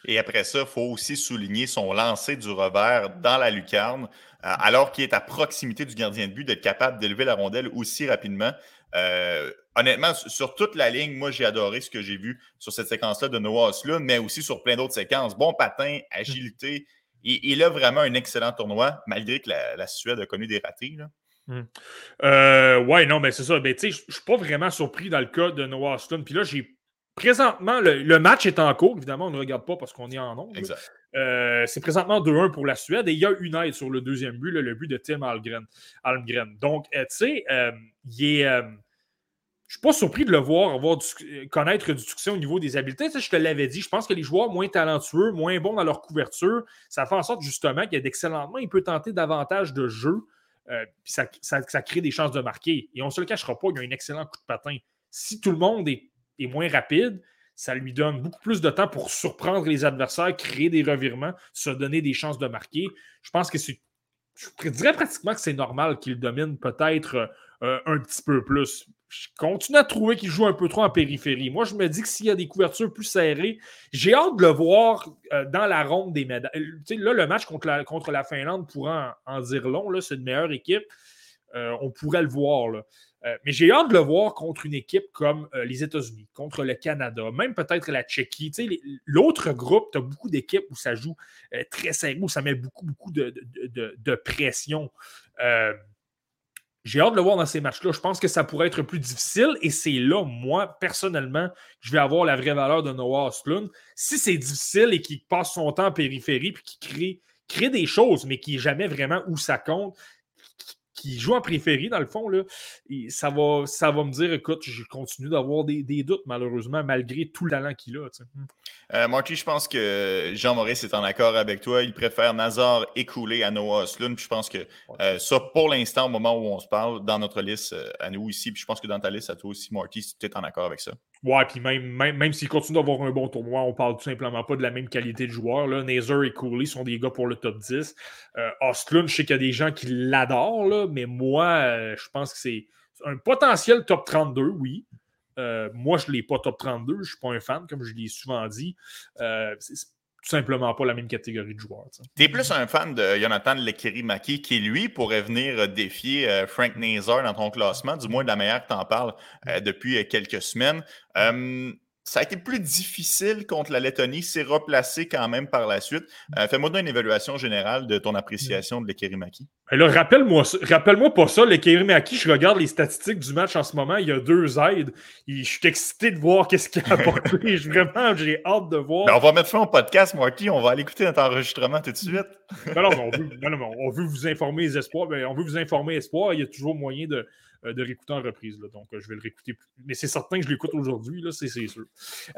Et après ça, il faut aussi souligner son lancer du revers dans la lucarne, euh, alors qu'il est à proximité du gardien de but, d'être capable d'élever la rondelle aussi rapidement. Euh, honnêtement, sur toute la ligne, moi, j'ai adoré ce que j'ai vu sur cette séquence-là de Noah Oslund, mais aussi sur plein d'autres séquences. Bon patin, agilité. Il, a vraiment un excellent tournoi, malgré que la, Suède a connu des ratés. Là. Hmm. Euh, ouais, non, mais c'est ça. Ben, je ne suis pas vraiment surpris dans le cas de Noah Oslund. Puis là, j'ai présentement, le, match est en cours. Évidemment, on ne regarde pas parce qu'on est en nombre. Euh, c'est présentement 2-1 pour la Suède et il y a une aide sur le deuxième but, le but de Tim. Almgren. Donc, euh, tu sais, il est je ne suis pas surpris de le voir avoir connaître du succès au niveau des habiletés. je te l'avais dit, je pense que les joueurs moins talentueux, moins bons dans leur couverture, ça fait en sorte justement qu'il y a d'excellents Il peut tenter davantage de jeux, euh, puis ça, crée des chances de marquer. Et on ne se le cachera pas, il y a un excellent coup de patin. Si tout le monde est, moins rapide, ça lui donne beaucoup plus de temps pour surprendre les adversaires, créer des revirements, se donner des chances de marquer. Je pense que c'est. Je dirais pratiquement que c'est normal qu'il domine peut-être euh, un petit peu plus je continue à trouver qu'il joue un peu trop en périphérie. Moi, je me dis que s'il y a des couvertures plus serrées, j'ai hâte de le voir euh, dans la ronde des médailles. Euh, là, le match contre la, contre la Finlande pourrait en, dire long. C'est une meilleure équipe. On pourrait le voir. Mais j'ai hâte de le voir contre une équipe comme les États-Unis, contre le Canada, même peut-être la Tchéquie. L'autre groupe, tu as beaucoup d'équipes où ça joue très serré, où ça met beaucoup, beaucoup de, de, de pression. J'ai hâte de le voir dans ces matchs-là. Je pense que ça pourrait être plus difficile et c'est là, moi, personnellement, je vais avoir la vraie valeur de Noah Ostlund. Si c'est difficile et qu'il passe son temps en périphérie puis qu'il crée, crée des choses, mais qui n'est jamais vraiment où ça compte, qui joue en périphérie, dans le fond, là, ça, va, ça va me dire écoute, je continue d'avoir des, doutes, malheureusement, malgré tout le talent qu'il a. Euh, Marty, je pense que Jean-Maurice est en accord avec toi. Il préfère Nazar écoulé à Noah Oslund. Je pense que euh, ça, pour l'instant, au moment où on se parle, dans notre liste euh, à nous ici, puis je pense que dans ta liste à toi aussi, Marty, tu es en accord avec ça. Ouais, puis même, même, même s'il continue d'avoir un bon tournoi, on parle tout simplement pas de la même qualité de joueur. Là. Nazer et Cooley sont des gars pour le top 10. Euh, Ostlund, je sais qu'il y a des gens qui l'adorent, mais moi, je pense que c'est un potentiel top 32, oui. Euh, moi, je ne l'ai pas top 32. Je ne suis pas un fan, comme je l'ai souvent dit. Euh, c'est tout simplement pas la même catégorie de joueurs. Tu es plus un fan de Jonathan Lekiri-Maki qui, lui, pourrait venir défier euh, Frank Nazar dans ton classement, du moins de la manière que tu en parles depuis quelques semaines. Ça a été plus difficile contre la Lettonie, s'est replacé quand même par la suite. Euh, fais-moi une évaluation générale de ton appréciation de l'Ekerimaki. Ben rappelle-moi rappelle pas ça, l'Ekerimaki, je regarde les statistiques du match en ce moment, il y a deux aides. je suis excité de voir qu'est-ce qu'il a apporté. vraiment, j'ai hâte de voir. Ben, on va mettre fin au podcast, Marty, on va aller écouter notre enregistrement tout de suite. Ben non, on, veut, on veut vous informer les espoirs. on veut vous informer espoir. Il y a toujours moyen de, de réécouter en reprise. Donc, euh, je vais le réécouter. Mais c'est certain que je l'écoute aujourd'hui, c'est sûr.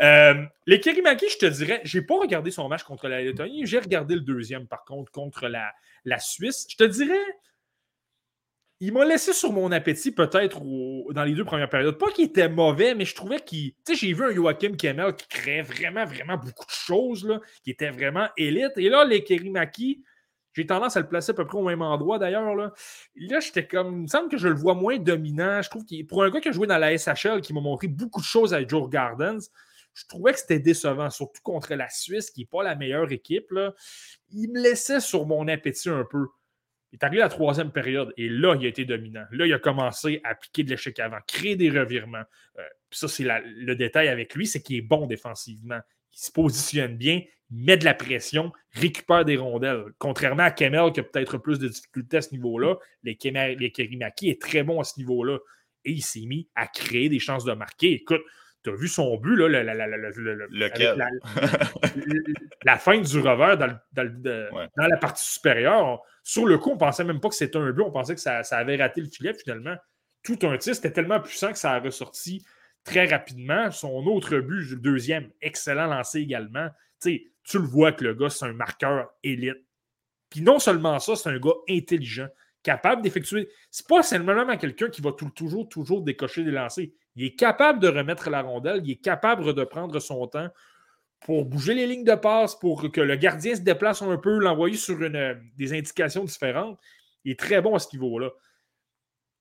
Euh, les Kerimaki, je te dirais, je n'ai pas regardé son match contre la Lettonie. J'ai regardé le deuxième, par contre, contre la, la Suisse. Je te dirais, il m'a laissé sur mon appétit peut-être dans les deux premières périodes. Pas qu'il était mauvais, mais je trouvais qu'il. Tu sais, j'ai vu un Joachim Kemmel qui créait vraiment, vraiment beaucoup de choses, là, qui était vraiment élite. Et là, les Kerimaki, j'ai tendance à le placer à peu près au même endroit d'ailleurs. Là, là j'étais comme. Il me semble que je le vois moins dominant. Je trouve qu'il pour un gars qui a joué dans la SHL, qui m'a montré beaucoup de choses avec Joe Gardens, je trouvais que c'était décevant, surtout contre la Suisse, qui n'est pas la meilleure équipe. Il me laissait sur mon appétit un peu. Il est arrivé à la troisième période et là, il a été dominant. Là, il a commencé à appliquer de l'échec avant, créer des revirements. Euh, ça, c'est le détail avec lui, c'est qu'il est bon défensivement. Il se positionne bien, met de la pression, récupère des rondelles. Contrairement à Kemel, qui a peut-être plus de difficultés à ce niveau-là, les, les Kerimaki est très bon à ce niveau-là. Et il s'est mis à créer des chances de marquer. Écoute, tu as vu son but, là, la, la, fin du revers dans, dans, la partie supérieure. Sur le coup, on ne pensait même pas que c'était un but, on pensait que ça, ça, avait raté le filet finalement. Tout un tir, c'était tellement puissant que ça a ressorti très rapidement. Son autre but, le deuxième, excellent lancé également. tu le vois que le gars, c'est un marqueur élite. Puis non seulement ça, c'est un gars intelligent, capable d'effectuer. C'est pas seulement quelqu'un qui va toujours, toujours décocher des lancers. Il est capable de remettre la rondelle, il est capable de prendre son temps pour bouger les lignes de passe, pour que le gardien se déplace un peu, l'envoyer sur une, des indications différentes. Il est très bon à ce niveau-là.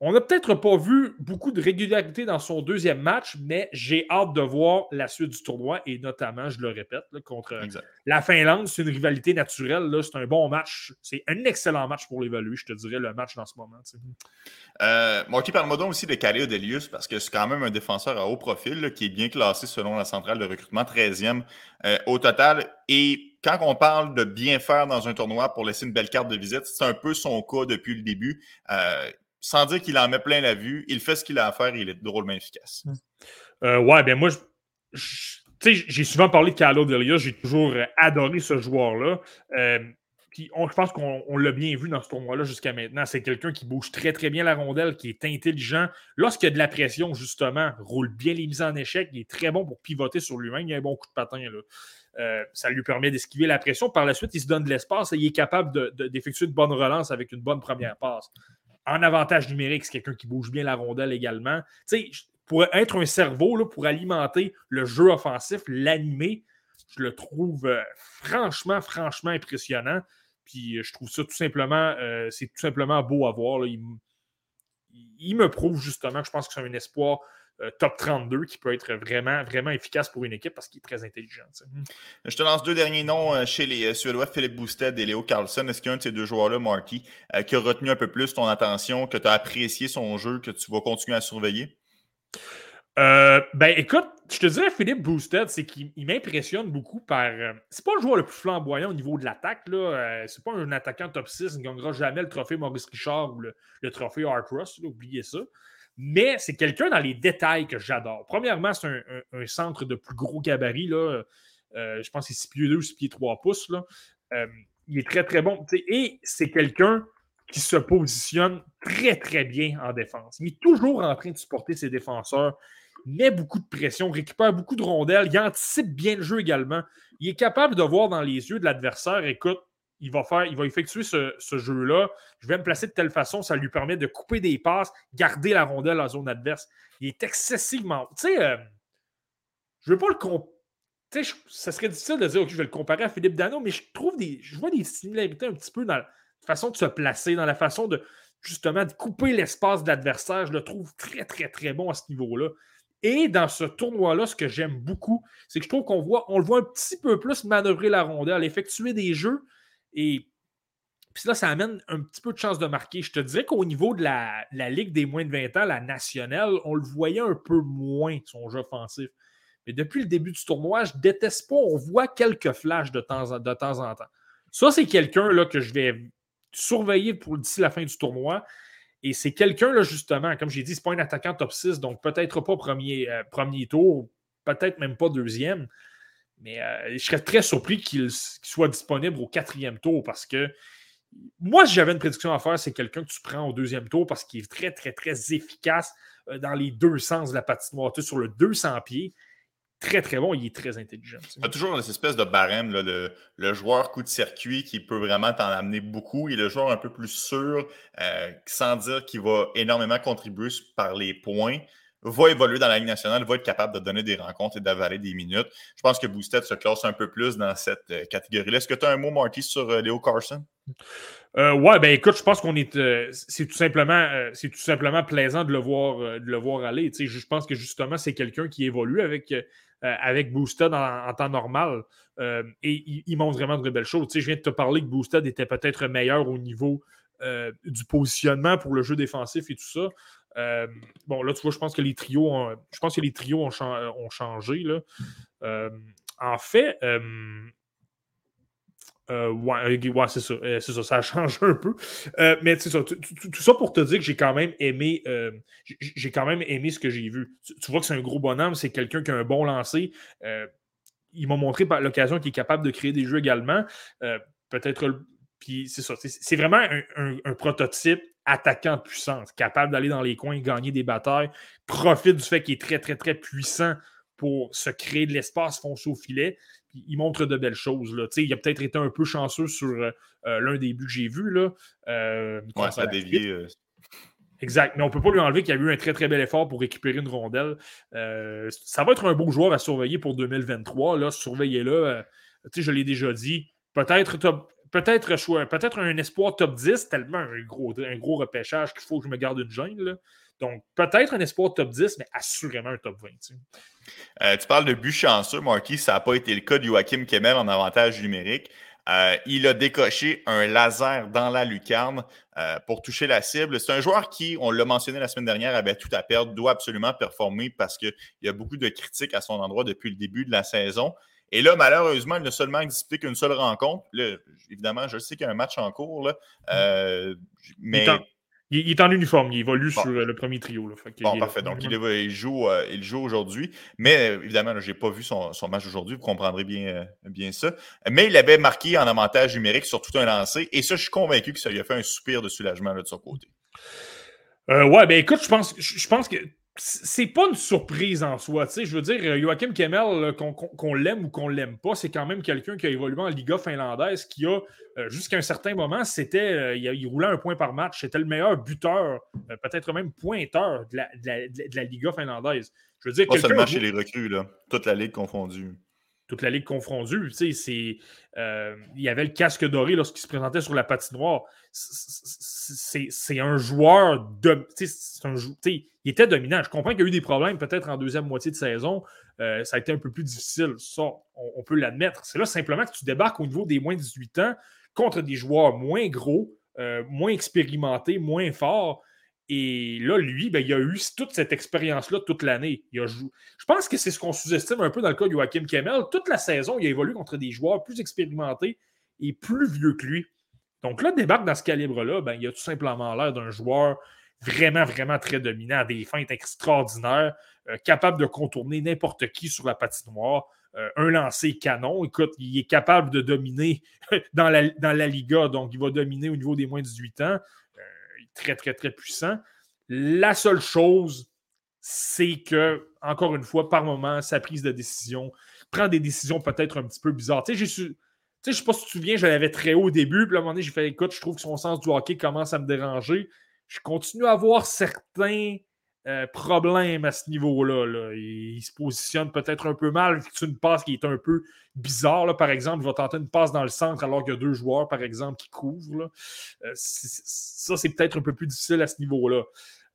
On n'a peut-être pas vu beaucoup de régularité dans son deuxième match, mais j'ai hâte de voir la suite du tournoi et notamment, je le répète, contre la Finlande. C'est une rivalité naturelle. C'est un bon match. C'est un excellent match pour l'évaluer, je te dirais, le match dans ce moment. Euh, Marty, parle-moi donc aussi de Calais Delius parce que c'est quand même un défenseur à haut profil qui est bien classé selon la centrale de recrutement, 13e euh, au total. Et quand on parle de bien faire dans un tournoi pour laisser une belle carte de visite, c'est un peu son cas depuis le début. Euh, sans dire qu'il en met plein la vue, il fait ce qu'il a à faire et il est drôlement efficace. Euh, ouais, ben moi, j'ai souvent parlé de Carlo Delia, j'ai toujours euh, adoré ce joueur-là. Euh, puis je pense qu'on l'a bien vu dans ce tournoi-là jusqu'à maintenant. C'est quelqu'un qui bouge très très bien la rondelle, qui est intelligent. Lorsqu'il y a de la pression, justement, roule bien les mises en échec, il est très bon pour pivoter sur lui-même. Il a un bon coup de patin. Là. ça lui permet d'esquiver la pression. Par la suite, il se donne de l'espace et il est capable d'effectuer de, de bonnes relances avec une bonne première passe en avantage numérique, c'est quelqu'un qui bouge bien la rondelle également. Tu sais, pour être un cerveau, là, pour alimenter le jeu offensif, l'animer, je le trouve euh, franchement, franchement impressionnant. Puis euh, je trouve ça tout simplement, euh, c'est tout simplement beau à voir. Il, il, me prouve justement je pense que c'est un espoir euh, top 32 qui peut être vraiment, vraiment efficace pour une équipe parce qu'il est très intelligent. Je te lance deux derniers noms euh, chez les euh, Suédois, Philippe Bousted et Léo Carlson. Est-ce qu'il y a un de ces deux joueurs-là, Marky, qui a retenu un peu plus ton attention, que tu as apprécié son jeu, que tu vas continuer à surveiller? ben écoute, je te dirais Philippe Boosted, c'est qu'il m'impressionne beaucoup par. c'est pas le joueur le plus flamboyant au niveau de l'attaque. là. c'est pas un attaquant top 6, il ne gagnera jamais le trophée Maurice Richard ou le, trophée Art Ross, oubliez ça. Mais c'est quelqu'un dans les détails que j'adore. Premièrement, c'est un, centre de plus gros gabarit. Euh, je pense que c'est 6 pieds 2, 6 pieds 3 pouces. Euh, il est très, très bon. Et c'est quelqu'un qui se positionne très, très bien en défense. Il est toujours en train de supporter ses défenseurs, met beaucoup de pression, récupère beaucoup de rondelles, il anticipe bien le jeu également. Il est capable de voir dans les yeux de l'adversaire, écoute, il va, faire, il va effectuer ce, jeu-là. Je vais me placer de telle façon, ça lui permet de couper des passes, garder la rondelle en zone adverse. Il est excessivement. Tu sais, euh, je veux pas le comparer. Ça serait difficile de dire que je vais le comparer à Philippe Dano, mais je trouve des. Je vois des similarités un petit peu dans la façon de se placer, dans la façon de justement de couper l'espace de l'adversaire. Je le trouve très, très, très bon à ce niveau-là. Et dans ce tournoi-là, ce que j'aime beaucoup, c'est que je trouve qu'on voit, on le voit un petit peu plus manœuvrer la rondelle, effectuer des jeux et puis là, ça amène un petit peu de chance de marquer. Je te dirais qu'au niveau de la, Ligue des moins de 20 ans, la nationale, on le voyait un peu moins, son jeu offensif. Mais depuis le début du tournoi, je déteste pas. On voit quelques flashs de temps en, de temps, en temps. Ça, c'est quelqu'un que je vais surveiller pour d'ici la fin du tournoi. Et c'est quelqu'un, là, justement, comme j'ai dit, c'est pas un attaquant top 6, donc peut-être pas premier, euh, premier tour, peut-être même pas deuxième. Mais euh, je serais très surpris qu'il soit disponible au quatrième tour parce que moi, si j'avais une prédiction à faire, c'est quelqu'un que tu prends au deuxième tour parce qu'il est très, très, très efficace euh, dans les deux sens de la patinoire. sur le 200 pieds, très, très bon. Il est très intelligent. Y a toujours cette espèce de barème, le, joueur coup de circuit qui peut vraiment t'en amener beaucoup et le joueur un peu plus sûr, euh, sans dire qu'il va énormément contribuer par les points va évoluer dans la Ligue nationale, va être capable de donner des rencontres et d'avaler des minutes. Je pense que Boosted se classe un peu plus dans cette euh, catégorie-là. Est-ce que tu as un mot, Marty, sur euh, Léo Carson? Euh, ouais, ben écoute, je pense qu'on est. c'est tout simplement c'est tout simplement plaisant de le voir, de le voir aller. je pense que justement, c'est quelqu'un qui évolue avec, avec Boosted en, temps normal. et il, montre vraiment de belles choses. je viens de te parler que Boosted était peut-être meilleur au niveau du positionnement pour le jeu défensif et tout ça. Euh, bon, là, tu vois, je pense que les trios ont, je pense que les trios ont, changé. Là. Euh, en fait, euh, ouais, c'est ça, ça, ça a changé un peu. mais c'est ça, tout, ça pour te dire que j'ai quand même aimé, j'ai quand même aimé ce que j'ai vu. Tu, vois que c'est un gros bonhomme, c'est quelqu'un qui a un bon lancer. il m'a montré par l'occasion qu'il est capable de créer des jeux également. Peut-être, puis c'est ça, c'est vraiment un prototype attaquant de puissance, capable d'aller dans les coins, gagner des batailles, profite du fait qu'il est très, très, très puissant pour se créer de l'espace, foncer au filet. il montre de belles choses. Là. Il a peut-être été un peu chanceux sur euh, euh, l'un des buts que j'ai vus. Là. Euh, ça a dévié. Exact. Mais on ne peut pas lui enlever qu'il y a eu un très, très bel effort pour récupérer une rondelle. ça va être un beau joueur à surveiller pour 2023. Surveillez-le. je l'ai déjà dit. Peut-être peut-être peut-être un espoir top 10, tellement un gros, un gros repêchage qu'il faut que je me garde une gêne. Donc, peut-être un espoir top 10, mais assurément un top 20. Euh, tu parles de but chanceux, Marky. Ça n'a pas été le cas de Joachim Kemel en avantage numérique. Euh, il a décoché un laser dans la lucarne euh, pour toucher la cible. C'est un joueur qui, on l'a mentionné la semaine dernière, avait tout à perdre, doit absolument performer parce qu'il y a beaucoup de critiques à son endroit depuis le début de la saison. Et là, malheureusement, il n'a seulement disputé qu'une seule rencontre. évidemment, je sais qu'il y a un match en cours, là, euh, mais. Il est, en, uniforme, il évolue sur euh, le premier trio. Là, bon, parfait. Donc, il, joue, euh, joue aujourd'hui. Mais évidemment, je n'ai pas vu son, match aujourd'hui. Vous comprendrez bien, bien ça. Mais il avait marqué en avantage numérique sur tout un lancé. Et ça, je suis convaincu que ça lui a fait un soupir de soulagement de son côté. ouais, ben écoute, je pense, je pense que c'est pas une surprise en soi. Je veux dire, Joachim Kemmel, qu'on l'aime ou qu'on l'aime pas, c'est quand même quelqu'un qui a évolué en Liga finlandaise, qui a, euh, jusqu'à un certain moment, c'était euh, il, roulait un point par match. C'était le meilleur buteur, euh, peut-être même pointeur de la, Liga finlandaise. Je veux dire, pas seulement chez les recrues, là. toute la Ligue confondue toute la ligue confondue. Euh, il y avait le casque doré lorsqu'il se présentait sur la patinoire. C'est un joueur de. Il était dominant. Je comprends qu'il y a eu des problèmes peut-être en deuxième moitié de saison. Euh, ça a été un peu plus difficile. Ça, on, peut l'admettre. C'est là simplement que tu débarques au niveau des moins de 18 ans contre des joueurs moins gros, euh, moins expérimentés, moins forts. Et là, lui, ben, il a eu toute cette expérience-là toute l'année. Je pense que c'est ce qu'on sous-estime un peu dans le cas de Joachim Kemmel. Toute la saison, il a évolué contre des joueurs plus expérimentés et plus vieux que lui. Donc là, débarque dans ce calibre-là, ben, il a tout simplement l'air d'un joueur vraiment, vraiment très dominant, des feintes extraordinaires, euh, capable de contourner n'importe qui sur la patinoire. Euh, un lancer canon. Écoute, il est capable de dominer dans la, dans la Liga, donc il va dominer au niveau des moins de 18 ans très, très, très puissant. La seule chose, c'est que, encore une fois, par moment, sa prise de décision prend des décisions peut-être un petit peu bizarres. Tu sais, je ne sais pas si tu te souviens, je l'avais très haut au début, puis à un moment donné, j'ai fait écoute, je trouve que son sens du hockey commence à me déranger. Je continue à avoir certains euh, problème à ce niveau-là. Il, se positionne peut-être un peu mal, c'est une passe qui est un peu bizarre. Par exemple, il va tenter une passe dans le centre alors qu'il y a deux joueurs, par exemple, qui couvrent. Euh, ça, c'est peut-être un peu plus difficile à ce niveau-là.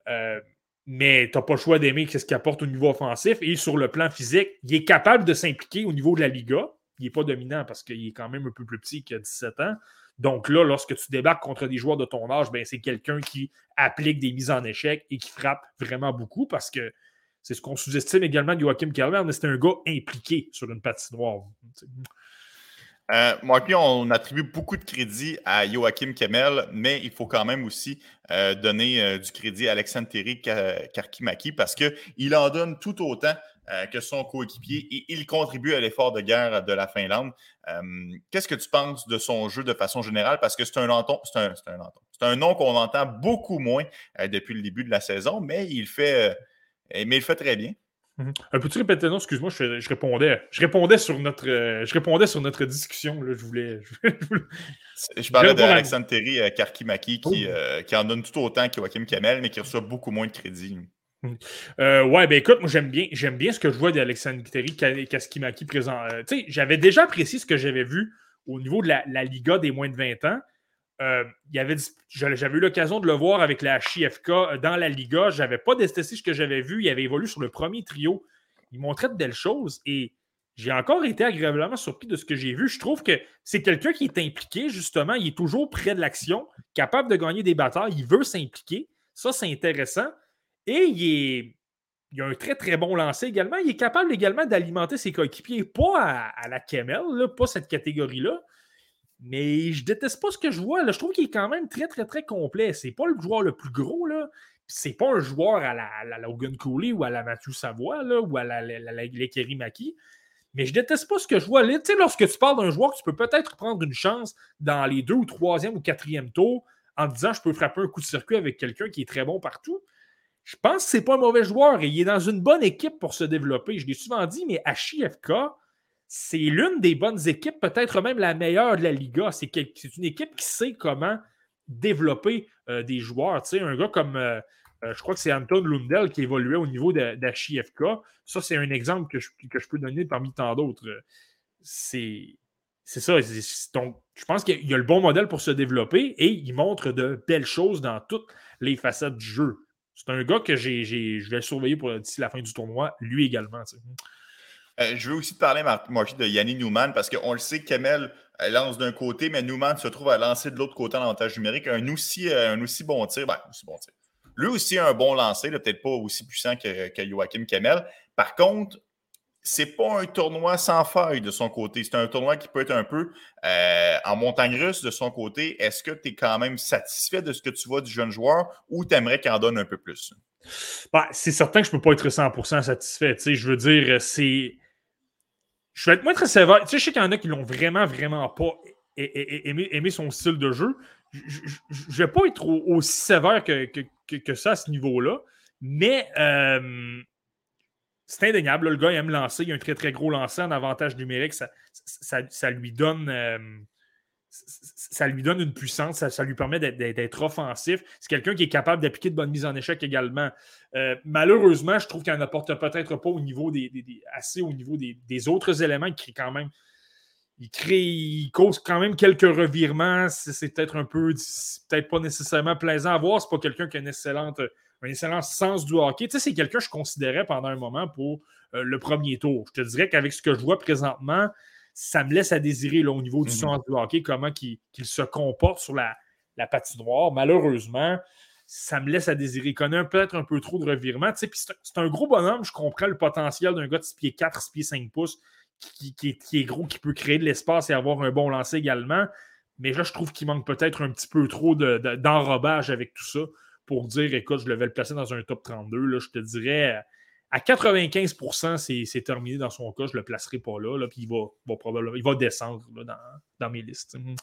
Euh, mais tu n'as pas le choix d'aimer ce qu'il apporte au niveau offensif. Et sur le plan physique, il est capable de s'impliquer au niveau de la Liga. Il n'est pas dominant parce qu'il est quand même un peu plus petit qu'il a 17 ans. Donc là, lorsque tu débarques contre des joueurs de ton âge, ben, c'est quelqu'un qui applique des mises en échec et qui frappe vraiment beaucoup parce que C'est ce qu'on sous-estime également de Joachim Kerber, mais c'est un gars impliqué sur une patinoire. Euh, on attribue beaucoup de crédit à Joachim Kemel, mais il faut quand même aussi euh, donner euh, du crédit à Alexandre Terry Karkimaki parce qu'il en donne tout autant euh, que son coéquipier et il contribue à l'effort de guerre de la Finlande. Qu'est-ce que tu penses de son jeu de façon générale? Parce que c'est un, un, nom qu'on entend beaucoup moins depuis le début de la saison, mais il mais il fait très bien. Mhm. Un Peux-tu répéter non? Excuse-moi, je, répondais. Je répondais sur notre, euh, je répondais sur notre discussion. Là, je voulais. Je, parlais d'Alexandre Terry euh, Karkimaki qui, oh. euh, qui, en donne tout autant que Joachim Kamel, mais qui reçoit beaucoup moins de crédit. Mhm. ouais, ben écoute, moi j'aime bien, j'aime bien ce que je vois d'Alexandre Terry Karkimaki présent. tu sais, j'avais déjà apprécié ce que j'avais vu au niveau de la, la, Liga des moins de 20 ans. Euh, j'avais eu l'occasion de le voir avec la HIFK euh, dans la Liga. Je n'avais pas ce que j'avais vu. Il avait évolué sur le premier trio. Il montrait de belles choses et j'ai encore été agréablement surpris de ce que j'ai vu. Je trouve que c'est quelqu'un qui est impliqué, justement. Il est toujours près de l'action, capable de gagner des batailles. Il veut s'impliquer. Ça, c'est intéressant. Et il, a un très, très bon lancer également. Il est capable également d'alimenter ses coéquipiers, pas à, la Kemel, pas cette catégorie-là, mais je déteste pas ce que je vois. Là. Je trouve qu'il est quand même très, très, très complet. C'est pas le joueur le plus gros. là. C'est pas un joueur à la, Logan Cooley ou à la Mathieu Savoie ou à la, la, Maki. Mais je déteste pas ce que je vois. Là, lorsque tu parles d'un joueur que tu peux peut-être prendre une chance dans les deux ou troisième ou quatrième tours en disant je peux frapper un coup de circuit avec quelqu'un qui est très bon partout, je pense que c'est pas un mauvais joueur et il est dans une bonne équipe pour se développer. Je l'ai souvent dit, mais à c'est l'une des bonnes équipes, peut-être même la meilleure de la Liga. C'est une équipe qui sait comment développer euh, des joueurs. Tu un gars comme, euh, euh, je crois que c'est Anton Lundell qui évoluait au niveau d'HIFK. Ça, c'est un exemple que je, que je, peux donner parmi tant d'autres. C'est ça. Donc, je pense qu'il y a le bon modèle pour se développer et il montre de belles choses dans toutes les facettes du jeu. C'est un gars que je vais surveiller d'ici la fin du tournoi, lui également. Euh, je veux aussi te parler, Marty, de Yannick Newman, parce qu'on le sait, Kemel lance d'un côté, mais Newman se trouve à lancer de l'autre côté en avantage numérique. Un aussi, euh, un aussi bon tir. Ben, aussi bon tir. Lui aussi a un bon lancer, peut-être pas aussi puissant que, que Joachim Kemel. Par contre, c'est pas un tournoi sans faille de son côté. C'est un tournoi qui peut être un peu euh, en montagne russe de son côté. Est-ce que tu es quand même satisfait de ce que tu vois du jeune joueur ou tu aimerais qu'il en donne un peu plus? Ben, c'est certain que je ne peux pas être 100% satisfait. je veux dire, c'est je vais être moins très sévère. Tu sais, je sais qu'il y en a qui l'ont vraiment, vraiment pas aimé, son style de jeu. Je ne vais pas être aussi sévère que, que, ça à ce niveau-là, mais euh, c'est indéniable. le gars il aime lancer. Il a un très, très gros lancer en avantage numérique. Ça, ça, lui donne. Euh, ça lui donne une puissance, ça, lui permet d'être offensif. C'est quelqu'un qui est capable d'appliquer de bonnes mises en échec également. Euh, malheureusement, je trouve qu'il n'en apporte peut-être pas au niveau des, assez au niveau des, autres éléments. Il crée quand même. Il crée, il cause quand même quelques revirements. C'est peut-être un peu, peut-être pas nécessairement plaisant à voir. C'est pas quelqu'un qui a un excellent sens du hockey. Tu sais, c'est quelqu'un que je considérais pendant un moment pour euh, le premier tour. Je te dirais qu'avec ce que je vois présentement, ça me laisse à désirer là, au niveau du mhm. sens du hockey, comment il, se comporte sur la, la, patinoire. Malheureusement, ça me laisse à désirer. Il connaît peut-être un peu trop de revirements. c'est un gros bonhomme, je comprends le potentiel d'un gars de 6 pieds 4, 6 pieds 5 pouces, qui, est, gros, qui peut créer de l'espace et avoir un bon lancer également. Mais là, je trouve qu'il manque peut-être un petit peu trop d'enrobage avec tout ça pour dire, écoute, je devais le placer dans un top 32. Là, je te dirais, à 95% c'est terminé dans son cas. Je ne le placerai pas là. puis il va, probablement il va descendre dans, mes listes. Mhm.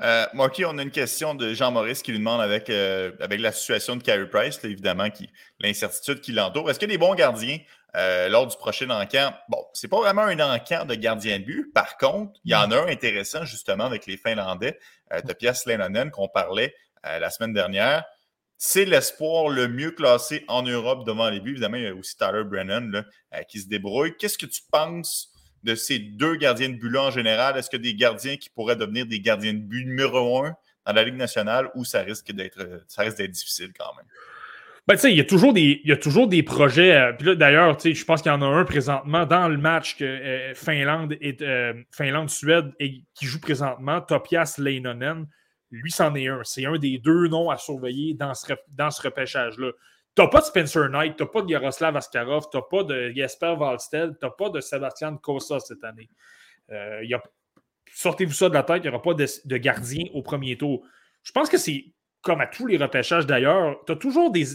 Euh, Marky, on a une question de Jean-Maurice qui lui demande avec, euh, avec la situation de Carey Price, évidemment, l'incertitude qui l'entoure. Est-ce a des bons gardiens euh, lors du prochain encamp? Bon, c'est pas vraiment un encamp de gardien de but. Par contre, il y en a un intéressant justement avec les Finlandais, de Pias Leinonen qu'on parlait la semaine dernière c'est l'espoir le mieux classé en Europe devant les buts. Évidemment, il y a aussi Tyler Brennan euh, qui se débrouille. Qu'est-ce que tu penses de ces deux gardiens de but-là en général? Est-ce que des gardiens qui pourraient devenir des gardiens de but numéro un dans la Ligue nationale ou ça risque d'être euh, difficile quand même? Ben, il y, a toujours des, il y a toujours des projets. Euh, d'ailleurs, je pense qu'il y en a un présentement dans le match que Finlande et Finlande-Suède qui joue présentement, Topias Leinonen lui, c'en est un. C'est un des deux noms à surveiller dans ce, dans ce repêchage-là. n'as pas de Spencer Knight, tu n'as pas de Yaroslav Askarov, tu n'as pas de Jesper Wallstedt, tu n'as pas de Sébastien Kosa cette année. Euh, sortez-vous ça de la tête, il n'y aura pas de, gardien au premier tour. Je pense que c'est comme à tous les repêchages d'ailleurs, tu as toujours des,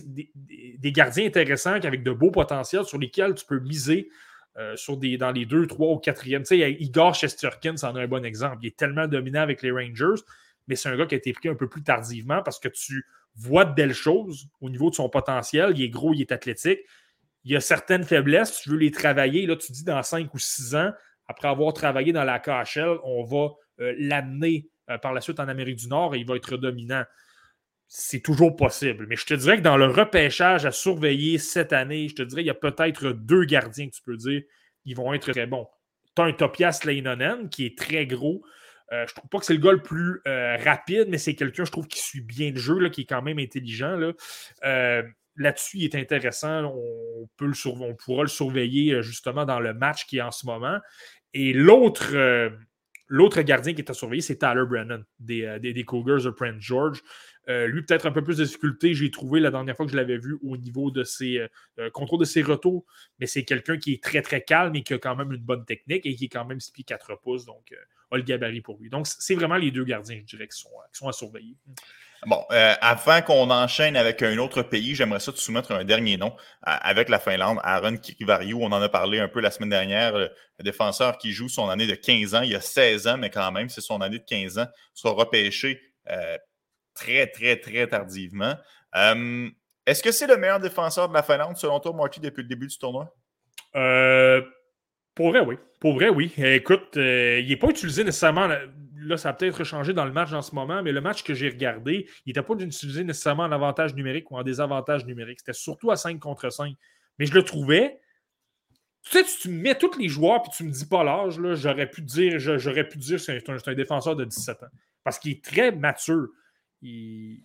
gardiens intéressants avec de beaux potentiels sur lesquels tu peux miser euh, des, dans les deux, trois ou quatrième. Tu sais, Igor Shesterkin, c'en est un bon exemple. Il est tellement dominant avec les Rangers, mais c'est un gars qui a été pris un peu plus tardivement parce que tu vois de belles choses au niveau de son potentiel. Il est gros, il est athlétique. Il a certaines faiblesses, tu veux les travailler. Là, tu dis dans cinq ou six ans, après avoir travaillé dans la KHL, on va euh, l'amener euh, par la suite en Amérique du Nord et il va être dominant. C'est toujours possible. Mais je te dirais que dans le repêchage à surveiller cette année, je te dirais qu'il y a peut-être deux gardiens que tu peux dire ils vont être très bons. Tu as un Topias Leinonen qui est très gros. Euh, je trouve pas que c'est le gars le plus rapide, mais c'est quelqu'un, je trouve, qui suit bien le jeu, là, qui est quand même intelligent. Là. Là-dessus, il est intéressant. On, peut on pourra le surveiller justement dans le match qui est en ce moment. Et l'autre, euh, l'autre gardien qui est à surveiller, c'est Tyler Brennan des, euh, des, Cougars de Prince George. Euh, lui, peut-être un peu plus de difficulté, j'ai trouvé la dernière fois que je l'avais vu au niveau de ses contrôles de ses retours, mais c'est quelqu'un qui est très très calme et qui a quand même une bonne technique et qui est quand même 6 pieds 4 pouces, donc a le gabarit pour lui. Donc, c'est vraiment les deux gardiens, je dirais, qui sont, qui sont à surveiller. Bon, euh, avant qu'on enchaîne avec un autre pays, j'aimerais ça te soumettre un dernier nom euh, avec la Finlande, Aaron Kirivariu. On en a parlé un peu la semaine dernière. Le défenseur qui joue son année de 15 ans, il y a 16 ans, mais quand même, c'est son année de 15 ans, sera repêché euh, très, très, très tardivement. Est-ce que c'est le meilleur défenseur de la Finlande, selon toi, Marty, depuis le début du tournoi? pour vrai, oui. Pour vrai, oui. Écoute, il n'est pas utilisé nécessairement là, ça a peut-être changé dans le match en ce moment, mais le match que j'ai regardé, il n'était pas utilisé nécessairement en avantage numérique ou en désavantage numérique. C'était surtout à 5 contre 5. Mais je le trouvais. Tu sais, tu mets tous les joueurs et tu me dis pas l'âge, j'aurais pu dire, j'aurais pu dire que c'est un, défenseur de 17 ans. Parce qu'il est très mature. Il,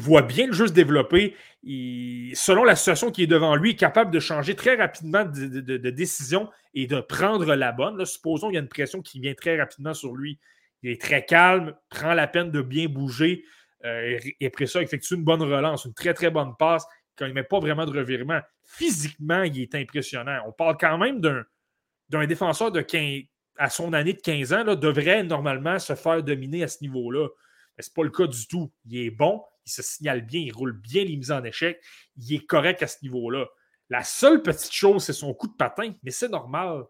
voit bien le jeu se développer. selon la situation qui est devant lui, il est capable de changer très rapidement de, décision et de prendre la bonne. supposons qu'il y a une pression qui vient très rapidement sur lui. Il est très calme, prend la peine de bien bouger euh, et après ça, effectue une bonne relance, une très, très bonne passe quand il ne met pas vraiment de revirement. Physiquement, il est impressionnant. On parle quand même d'un défenseur de 15, à son année de 15 ans, là, devrait normalement se faire dominer à ce niveau-là. Mais ce n'est pas le cas du tout. Il est bon, il se signale bien, il roule bien les mises en échec, il est correct à ce niveau-là. La seule petite chose, c'est son coup de patin, mais c'est normal.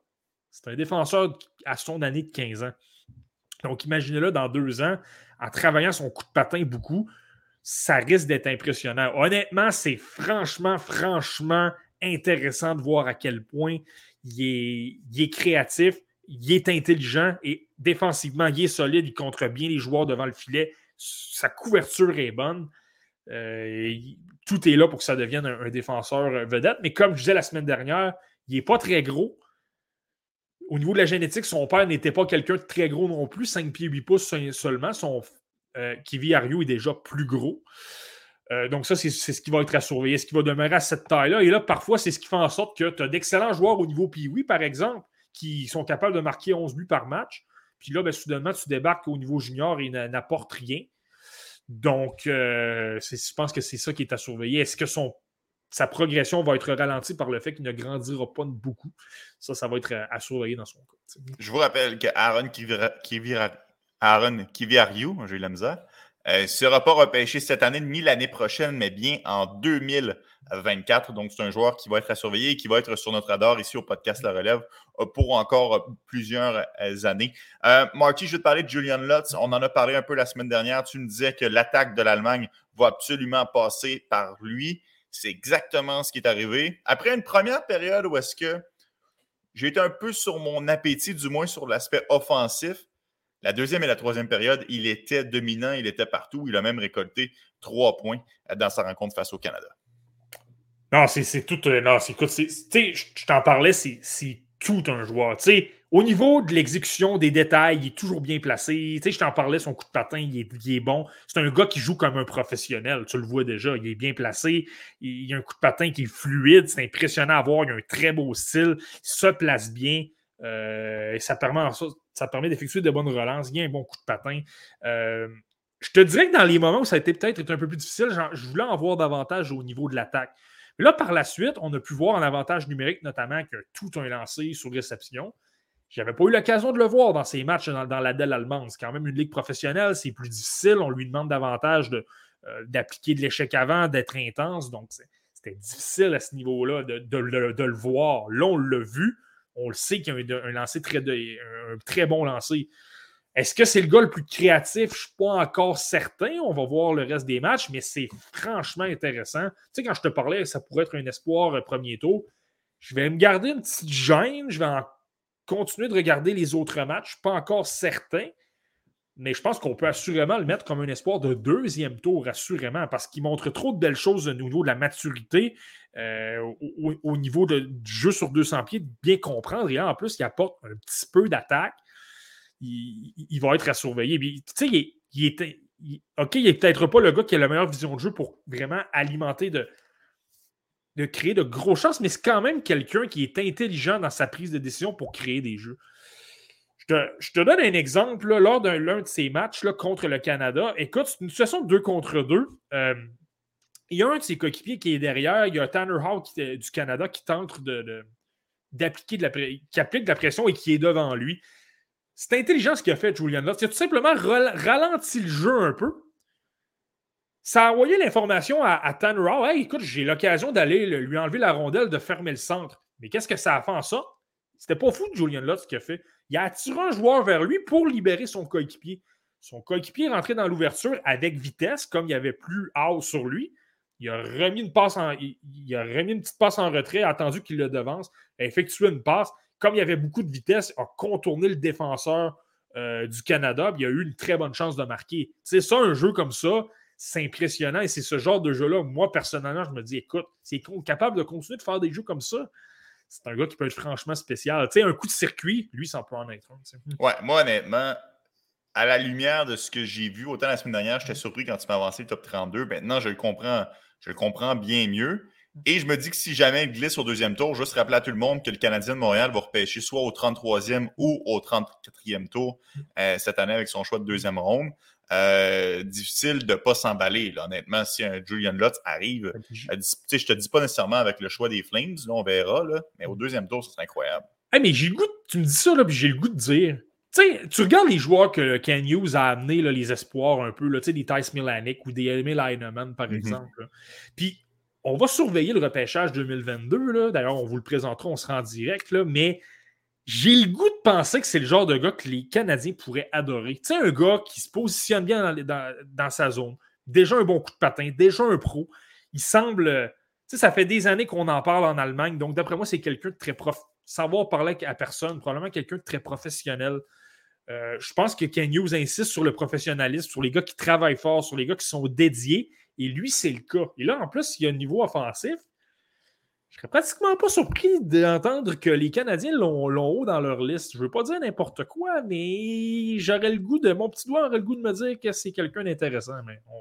C'est un défenseur à son année de 15 ans. Donc, imaginez-le dans deux ans, en travaillant son coup de patin beaucoup, ça risque d'être impressionnant. Honnêtement, c'est franchement, franchement intéressant de voir à quel point il est, créatif, il est intelligent et défensivement, il est solide, il contre bien les joueurs devant le filet. Sa couverture est bonne. Euh, tout est là pour que ça devienne un, défenseur vedette. Mais comme je disais la semaine dernière, il n'est pas très gros. Au niveau de la génétique, son père n'était pas quelqu'un de très gros non plus, 5 pieds 8 pouces seulement. Son euh, Kivi Ario est déjà plus gros. Euh, donc, ça, c'est ce qui va être à surveiller, ce qui va demeurer à cette taille-là? Et là, parfois, c'est ce qui fait en sorte que tu as d'excellents joueurs au niveau Pee-Wee, par exemple, qui sont capables de marquer 11 buts par match. Puis là, ben, soudainement, tu débarques au niveau junior et n'apporte rien. Donc, euh, je pense que c'est ça qui est à surveiller. Est-ce que son sa progression va être ralentie par le fait qu'il ne grandira pas beaucoup? Ça, ça va être à, surveiller dans son cas. Je vous rappelle que Aaron Kiviariou, j'ai eu la misère, ne euh, sera pas repêché cette année ni l'année prochaine, mais bien en 2024. Donc, c'est un joueur qui va être à surveiller et qui va être sur notre radar ici au podcast La Relève euh, pour encore plusieurs euh, années. Marty, je vais te parler de Julian Lutz. On en a parlé un peu la semaine dernière. Tu me disais que l'attaque de l'Allemagne va absolument passer par lui. C'est exactement ce qui est arrivé. Après une première période où est-ce que j'ai été un peu sur mon appétit, du moins sur l'aspect offensif, la deuxième et la troisième période, il était dominant, il était partout. Il a même récolté trois points dans sa rencontre face au Canada. Non, c'est tout. Euh, non, c'est je t'en parlais, c'est tout un joueur. sais, au niveau de l'exécution des détails, il est toujours bien placé. Tu sais, je t'en parlais, son coup de patin, il est, bon. C'est un gars qui joue comme un professionnel. Tu le vois déjà. Il est bien placé. Il, a un coup de patin qui est fluide. C'est impressionnant à voir. Il a un très beau style. Il se place bien. Euh, et ça permet, ça permet d'effectuer de bonnes relances. Il a un bon coup de patin. Euh, je te dirais que dans les moments où ça a été peut-être un peu plus difficile, je voulais en voir davantage au niveau de l'attaque. Mais là, par la suite, on a pu voir en avantage numérique, notamment, que tout un lancé sur réception. J'avais pas eu l'occasion de le voir dans ces matchs dans, la DEL allemande. C'est quand même une ligue professionnelle, c'est plus difficile. On lui demande davantage euh, d'appliquer de, l'échec avant, d'être intense. Donc, c'était difficile à ce niveau-là de, le voir. Là, on l'a vu. On le sait qu'il y a un, lancer très, très bon lancer. Est-ce que c'est le gars le plus créatif? Je ne suis pas encore certain. On va voir le reste des matchs, mais c'est franchement intéressant. Tu sais, quand je te parlais, ça pourrait être un espoir euh, premier tour. Je vais me garder une petite gêne. Je vais continuer de regarder les autres matchs. Je ne suis pas encore certain. Mais je pense qu'on peut assurément le mettre comme un espoir de deuxième tour, assurément, parce qu'il montre trop de belles choses au niveau de la maturité, euh, au, niveau du jeu sur 200 pieds, de bien comprendre. Et en plus, il apporte un petit peu d'attaque il, va être à surveiller. Tu sais, il, est, OK, il n'est peut-être pas le gars qui a la meilleure vision de jeu pour vraiment alimenter de, de créer de grosses chances, mais c'est quand même quelqu'un qui est intelligent dans sa prise de décision pour créer des jeux. Je te, donne un exemple lors d'un l'un de ces matchs là, contre le Canada. Écoute, c'est une situation de deux contre deux. Euh, il y a un de ses coéquipiers qui est derrière. Il y a Tanner Hall du Canada qui tente de, d'appliquer de la, qui applique de la pression et qui est devant lui. C'est intelligent ce qu'il a fait, Julian Lutz. Il a tout simplement ralenti le jeu un peu. Ça a envoyé l'information à, Tanner Hey, écoute, j'ai l'occasion d'aller lui enlever la rondelle, de fermer le centre. Mais qu'est-ce que ça a fait en ça? C'était pas fou de Julian Lutz ce qu'il a fait. Il a attiré un joueur vers lui pour libérer son coéquipier. Son coéquipier est rentré dans l'ouverture avec vitesse, comme il n'y avait plus out sur lui. Il a remis une passe en, il, a remis une petite passe en retrait, attendu qu'il le devance, a effectué une passe comme il y avait beaucoup de vitesse, a contourné le défenseur euh, du Canada. il a eu une très bonne chance de marquer. C'est ça, un jeu comme ça, c'est impressionnant. Et c'est ce genre de jeu-là, moi, personnellement, je me dis, écoute, c'est capable de continuer de faire des jeux comme ça? C'est un gars qui peut être franchement spécial. Tu sais, un coup de circuit, lui, ça peut en être un. Ouais, moi, honnêtement, à la lumière de ce que j'ai vu, autant la semaine dernière, j'étais surpris quand tu m'as avancé le top 32. Maintenant, je le comprends, je le comprends bien mieux. Et je me dis que si jamais il glisse au deuxième tour, juste rappeler à tout le monde que le Canadien de Montréal va repêcher soit au 33e ou au 34e tour euh, cette année avec son choix de deuxième ronde. Euh, difficile de ne pas s'emballer, honnêtement, si un Julian Lutz arrive. Euh, je te dis pas nécessairement avec le choix des Flames, on verra, là, mais au deuxième tour, c'est incroyable. mais j'ai le goût, tu me dis ça, là, puis j'ai le goût de dire. tu regardes les joueurs que Ken Hughes a amenés, là, les espoirs un peu, là, des Tice Milanic ou des Emil Heinemann, par mm-hmm. exemple. Puis on va surveiller le repêchage 2022. D'ailleurs, on vous le présentera, on sera en direct. Là, mais j'ai le goût de penser que c'est le genre de gars que les Canadiens pourraient adorer. Tu sais, un gars qui se positionne bien dans, sa zone, déjà un bon coup de patin, déjà un pro. Il semble. Tu sais, ça fait des années qu'on en parle en Allemagne. Donc, d'après moi, c'est quelqu'un de très prof. Savoir parler à personne, probablement quelqu'un de très professionnel. Euh, je pense que Ken insiste sur le professionnalisme, sur les gars qui travaillent fort, sur les gars qui sont dédiés. Et lui, c'est le cas. Et là, en plus, il y a un niveau offensif. Je serais pratiquement pas surpris d'entendre que les Canadiens l'ont haut dans leur liste. Je ne veux pas dire n'importe quoi, mais j'aurais le goût de. Mon petit doigt aurait le goût de me dire que c'est quelqu'un d'intéressant.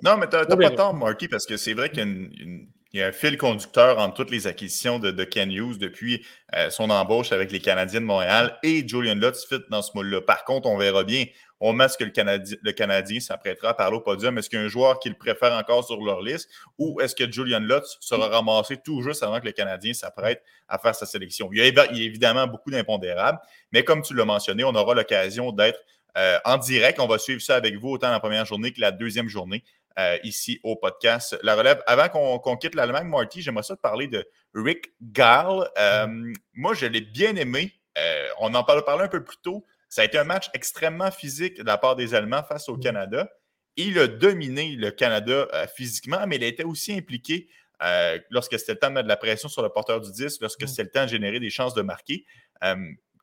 Non, mais tu n'as pas tort, Marky, parce que c'est vrai qu'il y a une il y a un fil conducteur entre toutes les acquisitions de, de Ken Hughes depuis euh, son embauche avec les Canadiens de Montréal et Julian Lutz fit dans ce moule-là. Par contre, on verra bien. On met ce que le Canadien, s'apprêtera à parler au podium. Est-ce qu'il y a un joueur qu'il préfère encore sur leur liste? Ou est-ce que Julian Lutz sera ramassé tout juste avant que le Canadien s'apprête à faire sa sélection? Il y a, évidemment beaucoup d'impondérables, mais comme tu l'as mentionné, on aura l'occasion d'être euh, en direct. On va suivre ça avec vous autant la première journée que la deuxième journée euh, ici au podcast La Relève. Avant qu'on quitte l'Allemagne, Marty, j'aimerais ça te parler de Rick Gall. Euh, moi, je l'ai bien aimé. On en parle, parlé un peu plus tôt. Ça a été un match extrêmement physique de la part des Allemands face au Canada. Il a dominé le Canada physiquement, mais il a été aussi impliqué lorsque c'était le temps de mettre de la pression sur le porteur du disque, lorsque c'était le temps de générer des chances de marquer.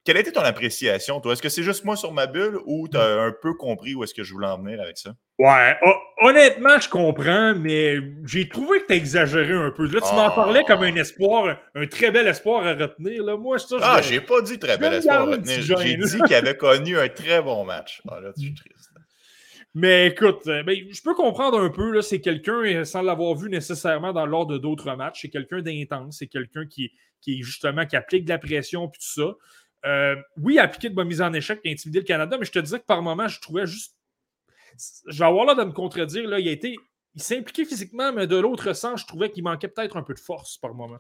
Quelle a été ton appréciation, toi? Est-ce que c'est juste moi sur ma bulle ou tu as un peu compris où est-ce que je voulais en venir avec ça? Ouais, honnêtement, je comprends, mais j'ai trouvé que tu exagéré un peu. Là, tu m'en parlais comme un espoir, un très bel espoir à retenir. Là. Moi, ça, ah, j'ai pas dit très bel espoir à retenir. J'ai dit qu'il avait connu un très bon match. Ah, là, tu es triste. Mais écoute, euh, ben, je peux comprendre un peu. C'est quelqu'un, euh, sans l'avoir vu nécessairement dans l'ordre d'autres matchs, c'est quelqu'un d'intense. C'est quelqu'un qui, qui, justement, qui applique de la pression et tout ça. Euh, oui, appliquer de bonne mise en échec et intimider le Canada, mais je te disais que par moment, je trouvais juste. Je vais avoir là de me contredire. Là, il, a été, il s'impliquait physiquement, mais de l'autre sens, je trouvais qu'il manquait peut-être un peu de force par moment.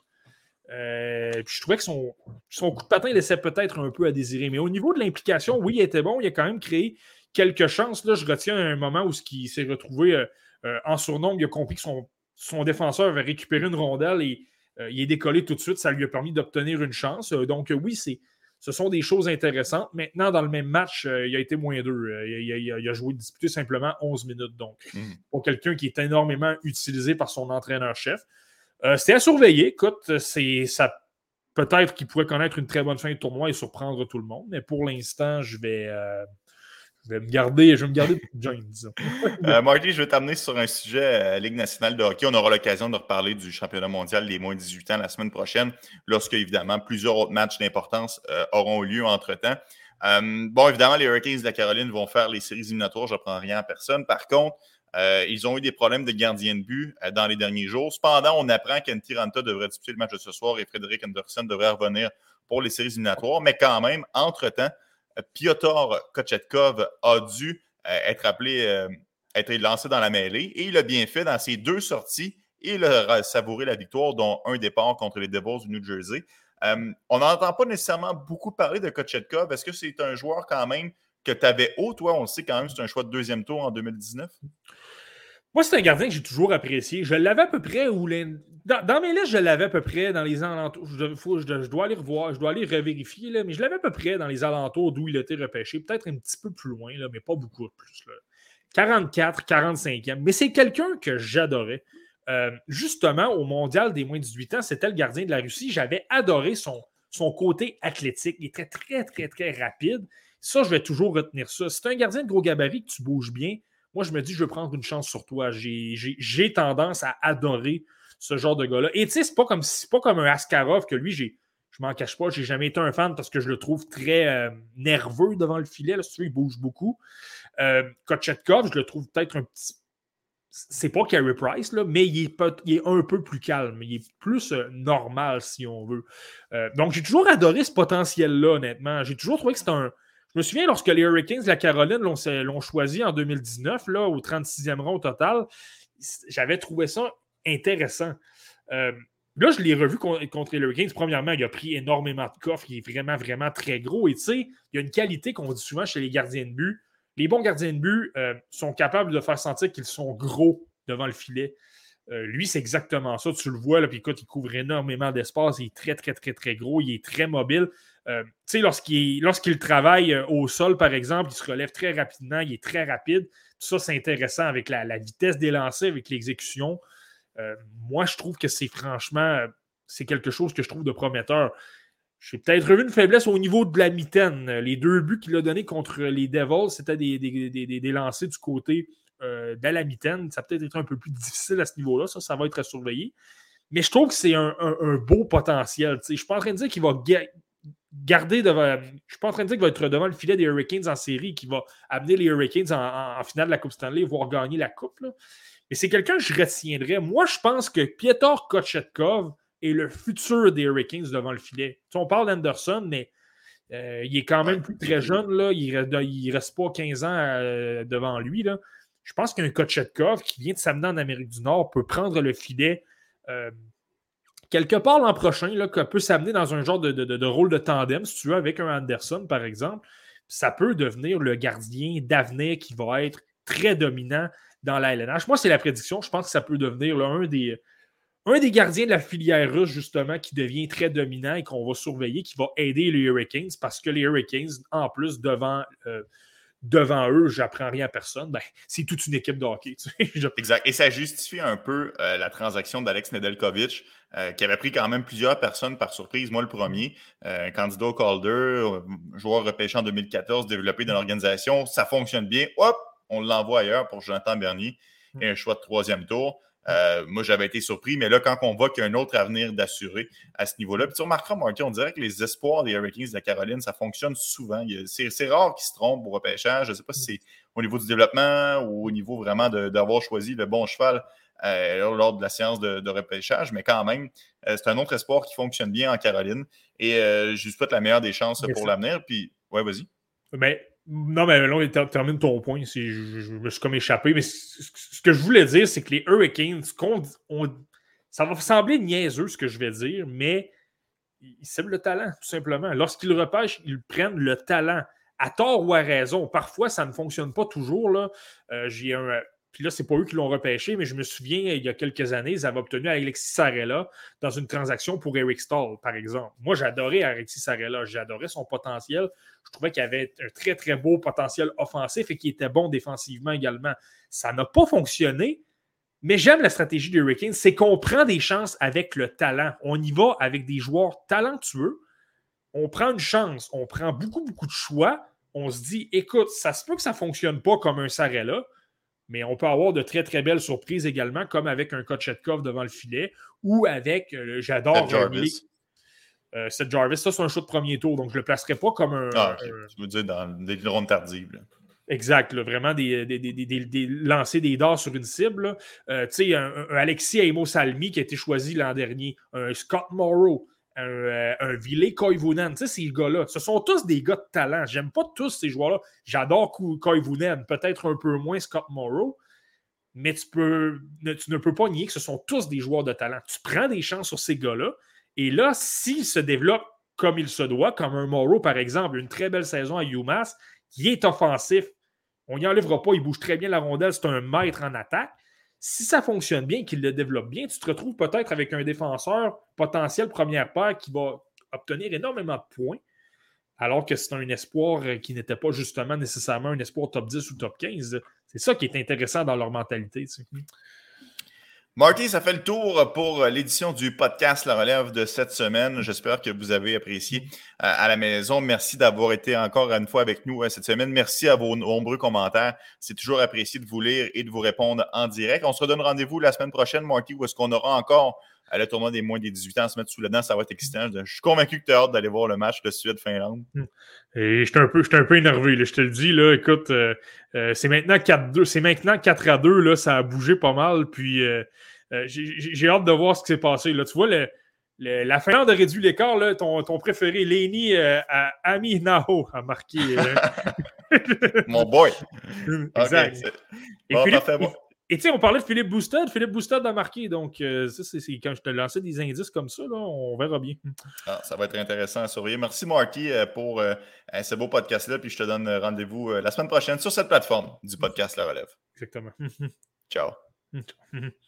Euh, puis je trouvais que son, son coup de patin laissait peut-être un peu à désirer. Mais au niveau de l'implication, oui, il était bon. Il a quand même créé quelques chances. Là, je retiens un moment où il s'est retrouvé euh, euh, en surnombre. Il a compris que son, son défenseur avait récupéré une rondelle et il est décollé tout de suite. Ça lui a permis d'obtenir une chance. donc oui, c'est ce sont des choses intéressantes. Maintenant, dans le même match, euh, il a été moins deux. Euh, il, a joué disputé simplement 11 minutes. Donc, mm. pour quelqu'un qui est énormément utilisé par son entraîneur-chef. Euh, c'était à surveiller. Écoute, c'est ça. Peut-être qu'il pourrait connaître une très bonne fin de tournoi et surprendre tout le monde, mais pour l'instant, je vais, je vais me garder, je vais me garder pour James. euh, Marty, je vais t'amener sur un sujet euh, Ligue nationale de hockey. On aura l'occasion de reparler du championnat mondial des moins de 18 ans la semaine prochaine, lorsque, évidemment, plusieurs autres matchs d'importance euh, auront lieu entre-temps. Bon, évidemment, les Hurricanes de la Caroline vont faire les séries éliminatoires. Je n'apprends rien à personne. Par contre, ils ont eu des problèmes de gardien de but dans les derniers jours. Cependant, on apprend qu'Antti Ranta devrait disputer le match de ce soir et Frédéric Anderson devrait revenir pour les séries éliminatoires. Mais quand même, entre-temps, Piotr Kochetkov a dû euh, être appelé, euh, être lancé dans la mêlée et il a bien fait dans ses deux sorties. Et il a savouré la victoire, dont un départ contre les Devils du New Jersey. Euh, on n'entend pas nécessairement beaucoup parler de Kochetkov. Est-ce que c'est un joueur quand même que tu avais haut, toi? On le sait quand même, c'est un choix de deuxième tour en 2019. Moi, c'est un gardien que j'ai toujours apprécié. Je l'avais à peu près où les... dans, mes listes, je l'avais à peu près dans les alentours. Je, dois aller revoir, je dois aller revérifier, là, mais je l'avais à peu près dans les alentours d'où il été repêché. Peut-être un petit peu plus loin, là, mais pas beaucoup plus. 44, 45e. Mais c'est quelqu'un que j'adorais. Euh, justement, au mondial des moins de 18 ans, c'était le gardien de la Russie. J'avais adoré son, son côté athlétique. Il était très, très, très rapide. Ça, je vais toujours retenir ça. C'est un gardien de gros gabarit que tu bouges bien moi, je me dis, je veux prendre une chance sur toi. J'ai tendance à adorer ce genre de gars-là. Et tu sais, c'est pas comme pas comme un Askarov que lui, j'ai. Je m'en cache pas, j'ai jamais été un fan parce que je le trouve très euh, nerveux devant le filet. Là, si tu veux, il bouge beaucoup. Euh, Kochetkov, je le trouve peut-être un petit. C'est pas Carey Price, là, mais il est, il est, un peu plus calme. Il est plus euh, normal, si on veut. donc, j'ai toujours adoré ce potentiel-là, honnêtement. J'ai toujours trouvé que c'est un, je me souviens lorsque les Hurricanes la Caroline l'ont choisi en 2019, là, au 36e rang au total, j'avais trouvé ça intéressant. Euh, là, je l'ai revu contre les Hurricanes. Premièrement, il a pris énormément de coffres. Il est vraiment, vraiment très gros. Et tu sais, il y a une qualité qu'on dit souvent chez les gardiens de but. Les bons gardiens de but euh, sont capables de faire sentir qu'ils sont gros devant le filet. Euh, lui, c'est exactement ça. Tu le vois, là, puis écoute, il couvre énormément d'espace. Il est très, très, très, très gros. Il est très mobile. Euh, lorsqu'il travaille euh, au sol, par exemple, il se relève très rapidement, il est très rapide. Ça, c'est intéressant avec la, vitesse des lancers, avec l'exécution. Euh, moi, je trouve que c'est franchement, quelque chose que je trouve de prometteur. J'ai peut-être revu une faiblesse au niveau de la mitaine. Les deux buts qu'il a donnés contre les Devils, c'était des, des, lancers du côté de la mitaine. Ça peut-être être un peu plus difficile à ce niveau-là. Ça, ça va être à. Mais je trouve que c'est un, beau potentiel. Je ne suis pas en train de dire qu'il va garder devant. Je ne suis pas en train de dire qu'il va être devant le filet des Hurricanes en série, qui va amener les Hurricanes en, finale de la Coupe Stanley, voire gagner la Coupe. Mais c'est quelqu'un que je retiendrai. Moi, je pense que Piotr Kochetkov est le futur des Hurricanes devant le filet. on parle d'Anderson, mais euh, il est quand même plus très jeune. Là. Il ne reste pas 15 ans euh, devant lui. Là. Je pense qu'un Kochetkov qui vient de s'amener en Amérique du Nord peut prendre le filet. Euh, quelque part l'an prochain, là, peut s'amener dans un genre de, rôle de tandem, si tu veux, avec un Anderson, par exemple. Ça peut devenir le gardien d'avenir qui va être très dominant dans la LNH. Moi, c'est la prédiction. Je pense que ça peut devenir un, des, gardiens de la filière russe, justement, qui devient très dominant et qu'on va surveiller, qui va aider les Hurricanes parce que les Hurricanes, en plus, devant. Euh, devant eux, j'apprends rien à personne, ben, c'est toute une équipe de hockey. exact. Et ça justifie un peu euh, la transaction d'Alex Nedeljkovic, euh, qui avait pris quand même plusieurs personnes par surprise. Moi, le premier, euh, candidat Calder, joueur repêché en 2014, développé dans l'organisation. Ça fonctionne bien. Hop, on l'envoie ailleurs pour Jonathan Bernier et un choix de troisième tour. Euh, moi, j'avais été surpris, mais là, quand on voit qu'il y a un autre avenir d'assurer à ce niveau-là, puis tu remarqueras, Marty, on dirait que les espoirs des Hurricanes de la Caroline, ça fonctionne souvent. C'est rare qu'ils se trompent au repêchage. Je ne sais pas si c'est au niveau du développement ou au niveau vraiment d'avoir choisi le bon cheval euh, lors de la séance de, repêchage, mais quand même, euh, c'est un autre espoir qui fonctionne bien en Caroline. Et je lui souhaite la meilleure des chances pour l'avenir. Puis, ouais, vas-y. Mais Non, mais là, termine ton point. Je, me suis comme échappé. Mais ce que je voulais dire, c'est que les Hurricanes, ça va sembler niaiseux ce que je vais dire, mais ils ciblent le talent, tout simplement. Lorsqu'ils repêchent, ils prennent le talent. À tort ou à raison. Parfois, ça ne fonctionne pas toujours. Euh, j'ai un, puis là, c'est pas eux qui l'ont repêché, mais je me souviens, il y a quelques années, ils avaient obtenu Alexis Sarella dans une transaction pour Eric Stahl, par exemple. Moi, j'adorais Alexis Sarella. J'adorais son potentiel. Je trouvais qu'il avait un très, très beau potentiel offensif et qu'il était bon défensivement également. Ça n'a pas fonctionné, mais j'aime la stratégie de Hurricanes. C'est qu'on prend des chances avec le talent. On y va avec des joueurs talentueux. On prend une chance. On prend beaucoup, beaucoup de choix. On se dit, écoute, ça se peut que ça ne fonctionne pas comme un Sarella mais on peut avoir de très, très belles surprises également, comme avec un Kochetkov devant le filet ou avec, euh, j'adore. Jarvis. Euh, Seth Jarvis, ça, c'est un show de premier tour, donc je ne le placerai pas comme un. Ah, veux dire dans des rondes tardives. Exact, vraiment des, des, lancer des dards sur une cible. Euh, tu sais, un, Alexis Aimo Salmi qui a été choisi l'an dernier, un Scott Morrow, un, euh, un Ville Koivunen. Tu sais, ces gars-là, ce sont tous des gars de talent. J'aime pas tous ces joueurs-là. J'adore Koivunen, peut-être un peu moins Scott Morrow, mais tu ne peux pas nier que ce sont tous des joueurs de talent. Tu prends des chances sur ces gars-là, et là, s'ils se développent comme il se doit, comme un Morrow, par exemple, une très belle saison à UMass, qui est offensif, on n'y enlèvera pas, il bouge très bien la rondelle, c'est un maître en attaque si ça fonctionne bien, qu'il le développe bien, tu te retrouves peut-être avec un défenseur potentiel première paire qui va obtenir énormément de points, alors que c'est un espoir qui n'était pas justement nécessairement un espoir top 10 ou top 15. C'est ça qui est intéressant dans leur mentalité. Marty, ça fait le tour pour l'édition du podcast La Relève de cette semaine. J'espère que vous avez apprécié euh, à la maison. Merci d'avoir été encore une fois avec nous euh, cette semaine. Merci à vos nombreux commentaires. C'est toujours apprécié de vous lire et de vous répondre en direct. On se redonne rendez-vous la semaine prochaine, Marty, où est-ce qu'on aura encore euh, le tournoi des moins des 18 ans se mettre sous le dent. Ça va être excitant. Je suis convaincu que tu as hâte d'aller voir le match de Suède-Finlande. Hmm. Et je suis un, peu, un peu énervé. Je te le dis, là, écoute, c'est maintenant 4-2. C'est maintenant 4 à 2. Là, ça a bougé pas mal. Puis. Euh, j'ai hâte de voir ce qui s'est passé. Là. Tu vois, le, la Finlande a réduit l'écart. Ton, ton préféré, euh, Ami Naho, a marqué. Euh, Mon boy. exact. et, tu sais, on parlait de Philippe Boustad. Philippe Boustad a marqué. Donc, ça, c'est quand je te lançais des indices comme ça, là, on verra bien. Ah, ça va être intéressant à surveiller. Merci, Marty, pour ce beau podcast-là. Puis je te donne rendez-vous la semaine prochaine sur cette plateforme du podcast La Relève. Exactement. Ciao.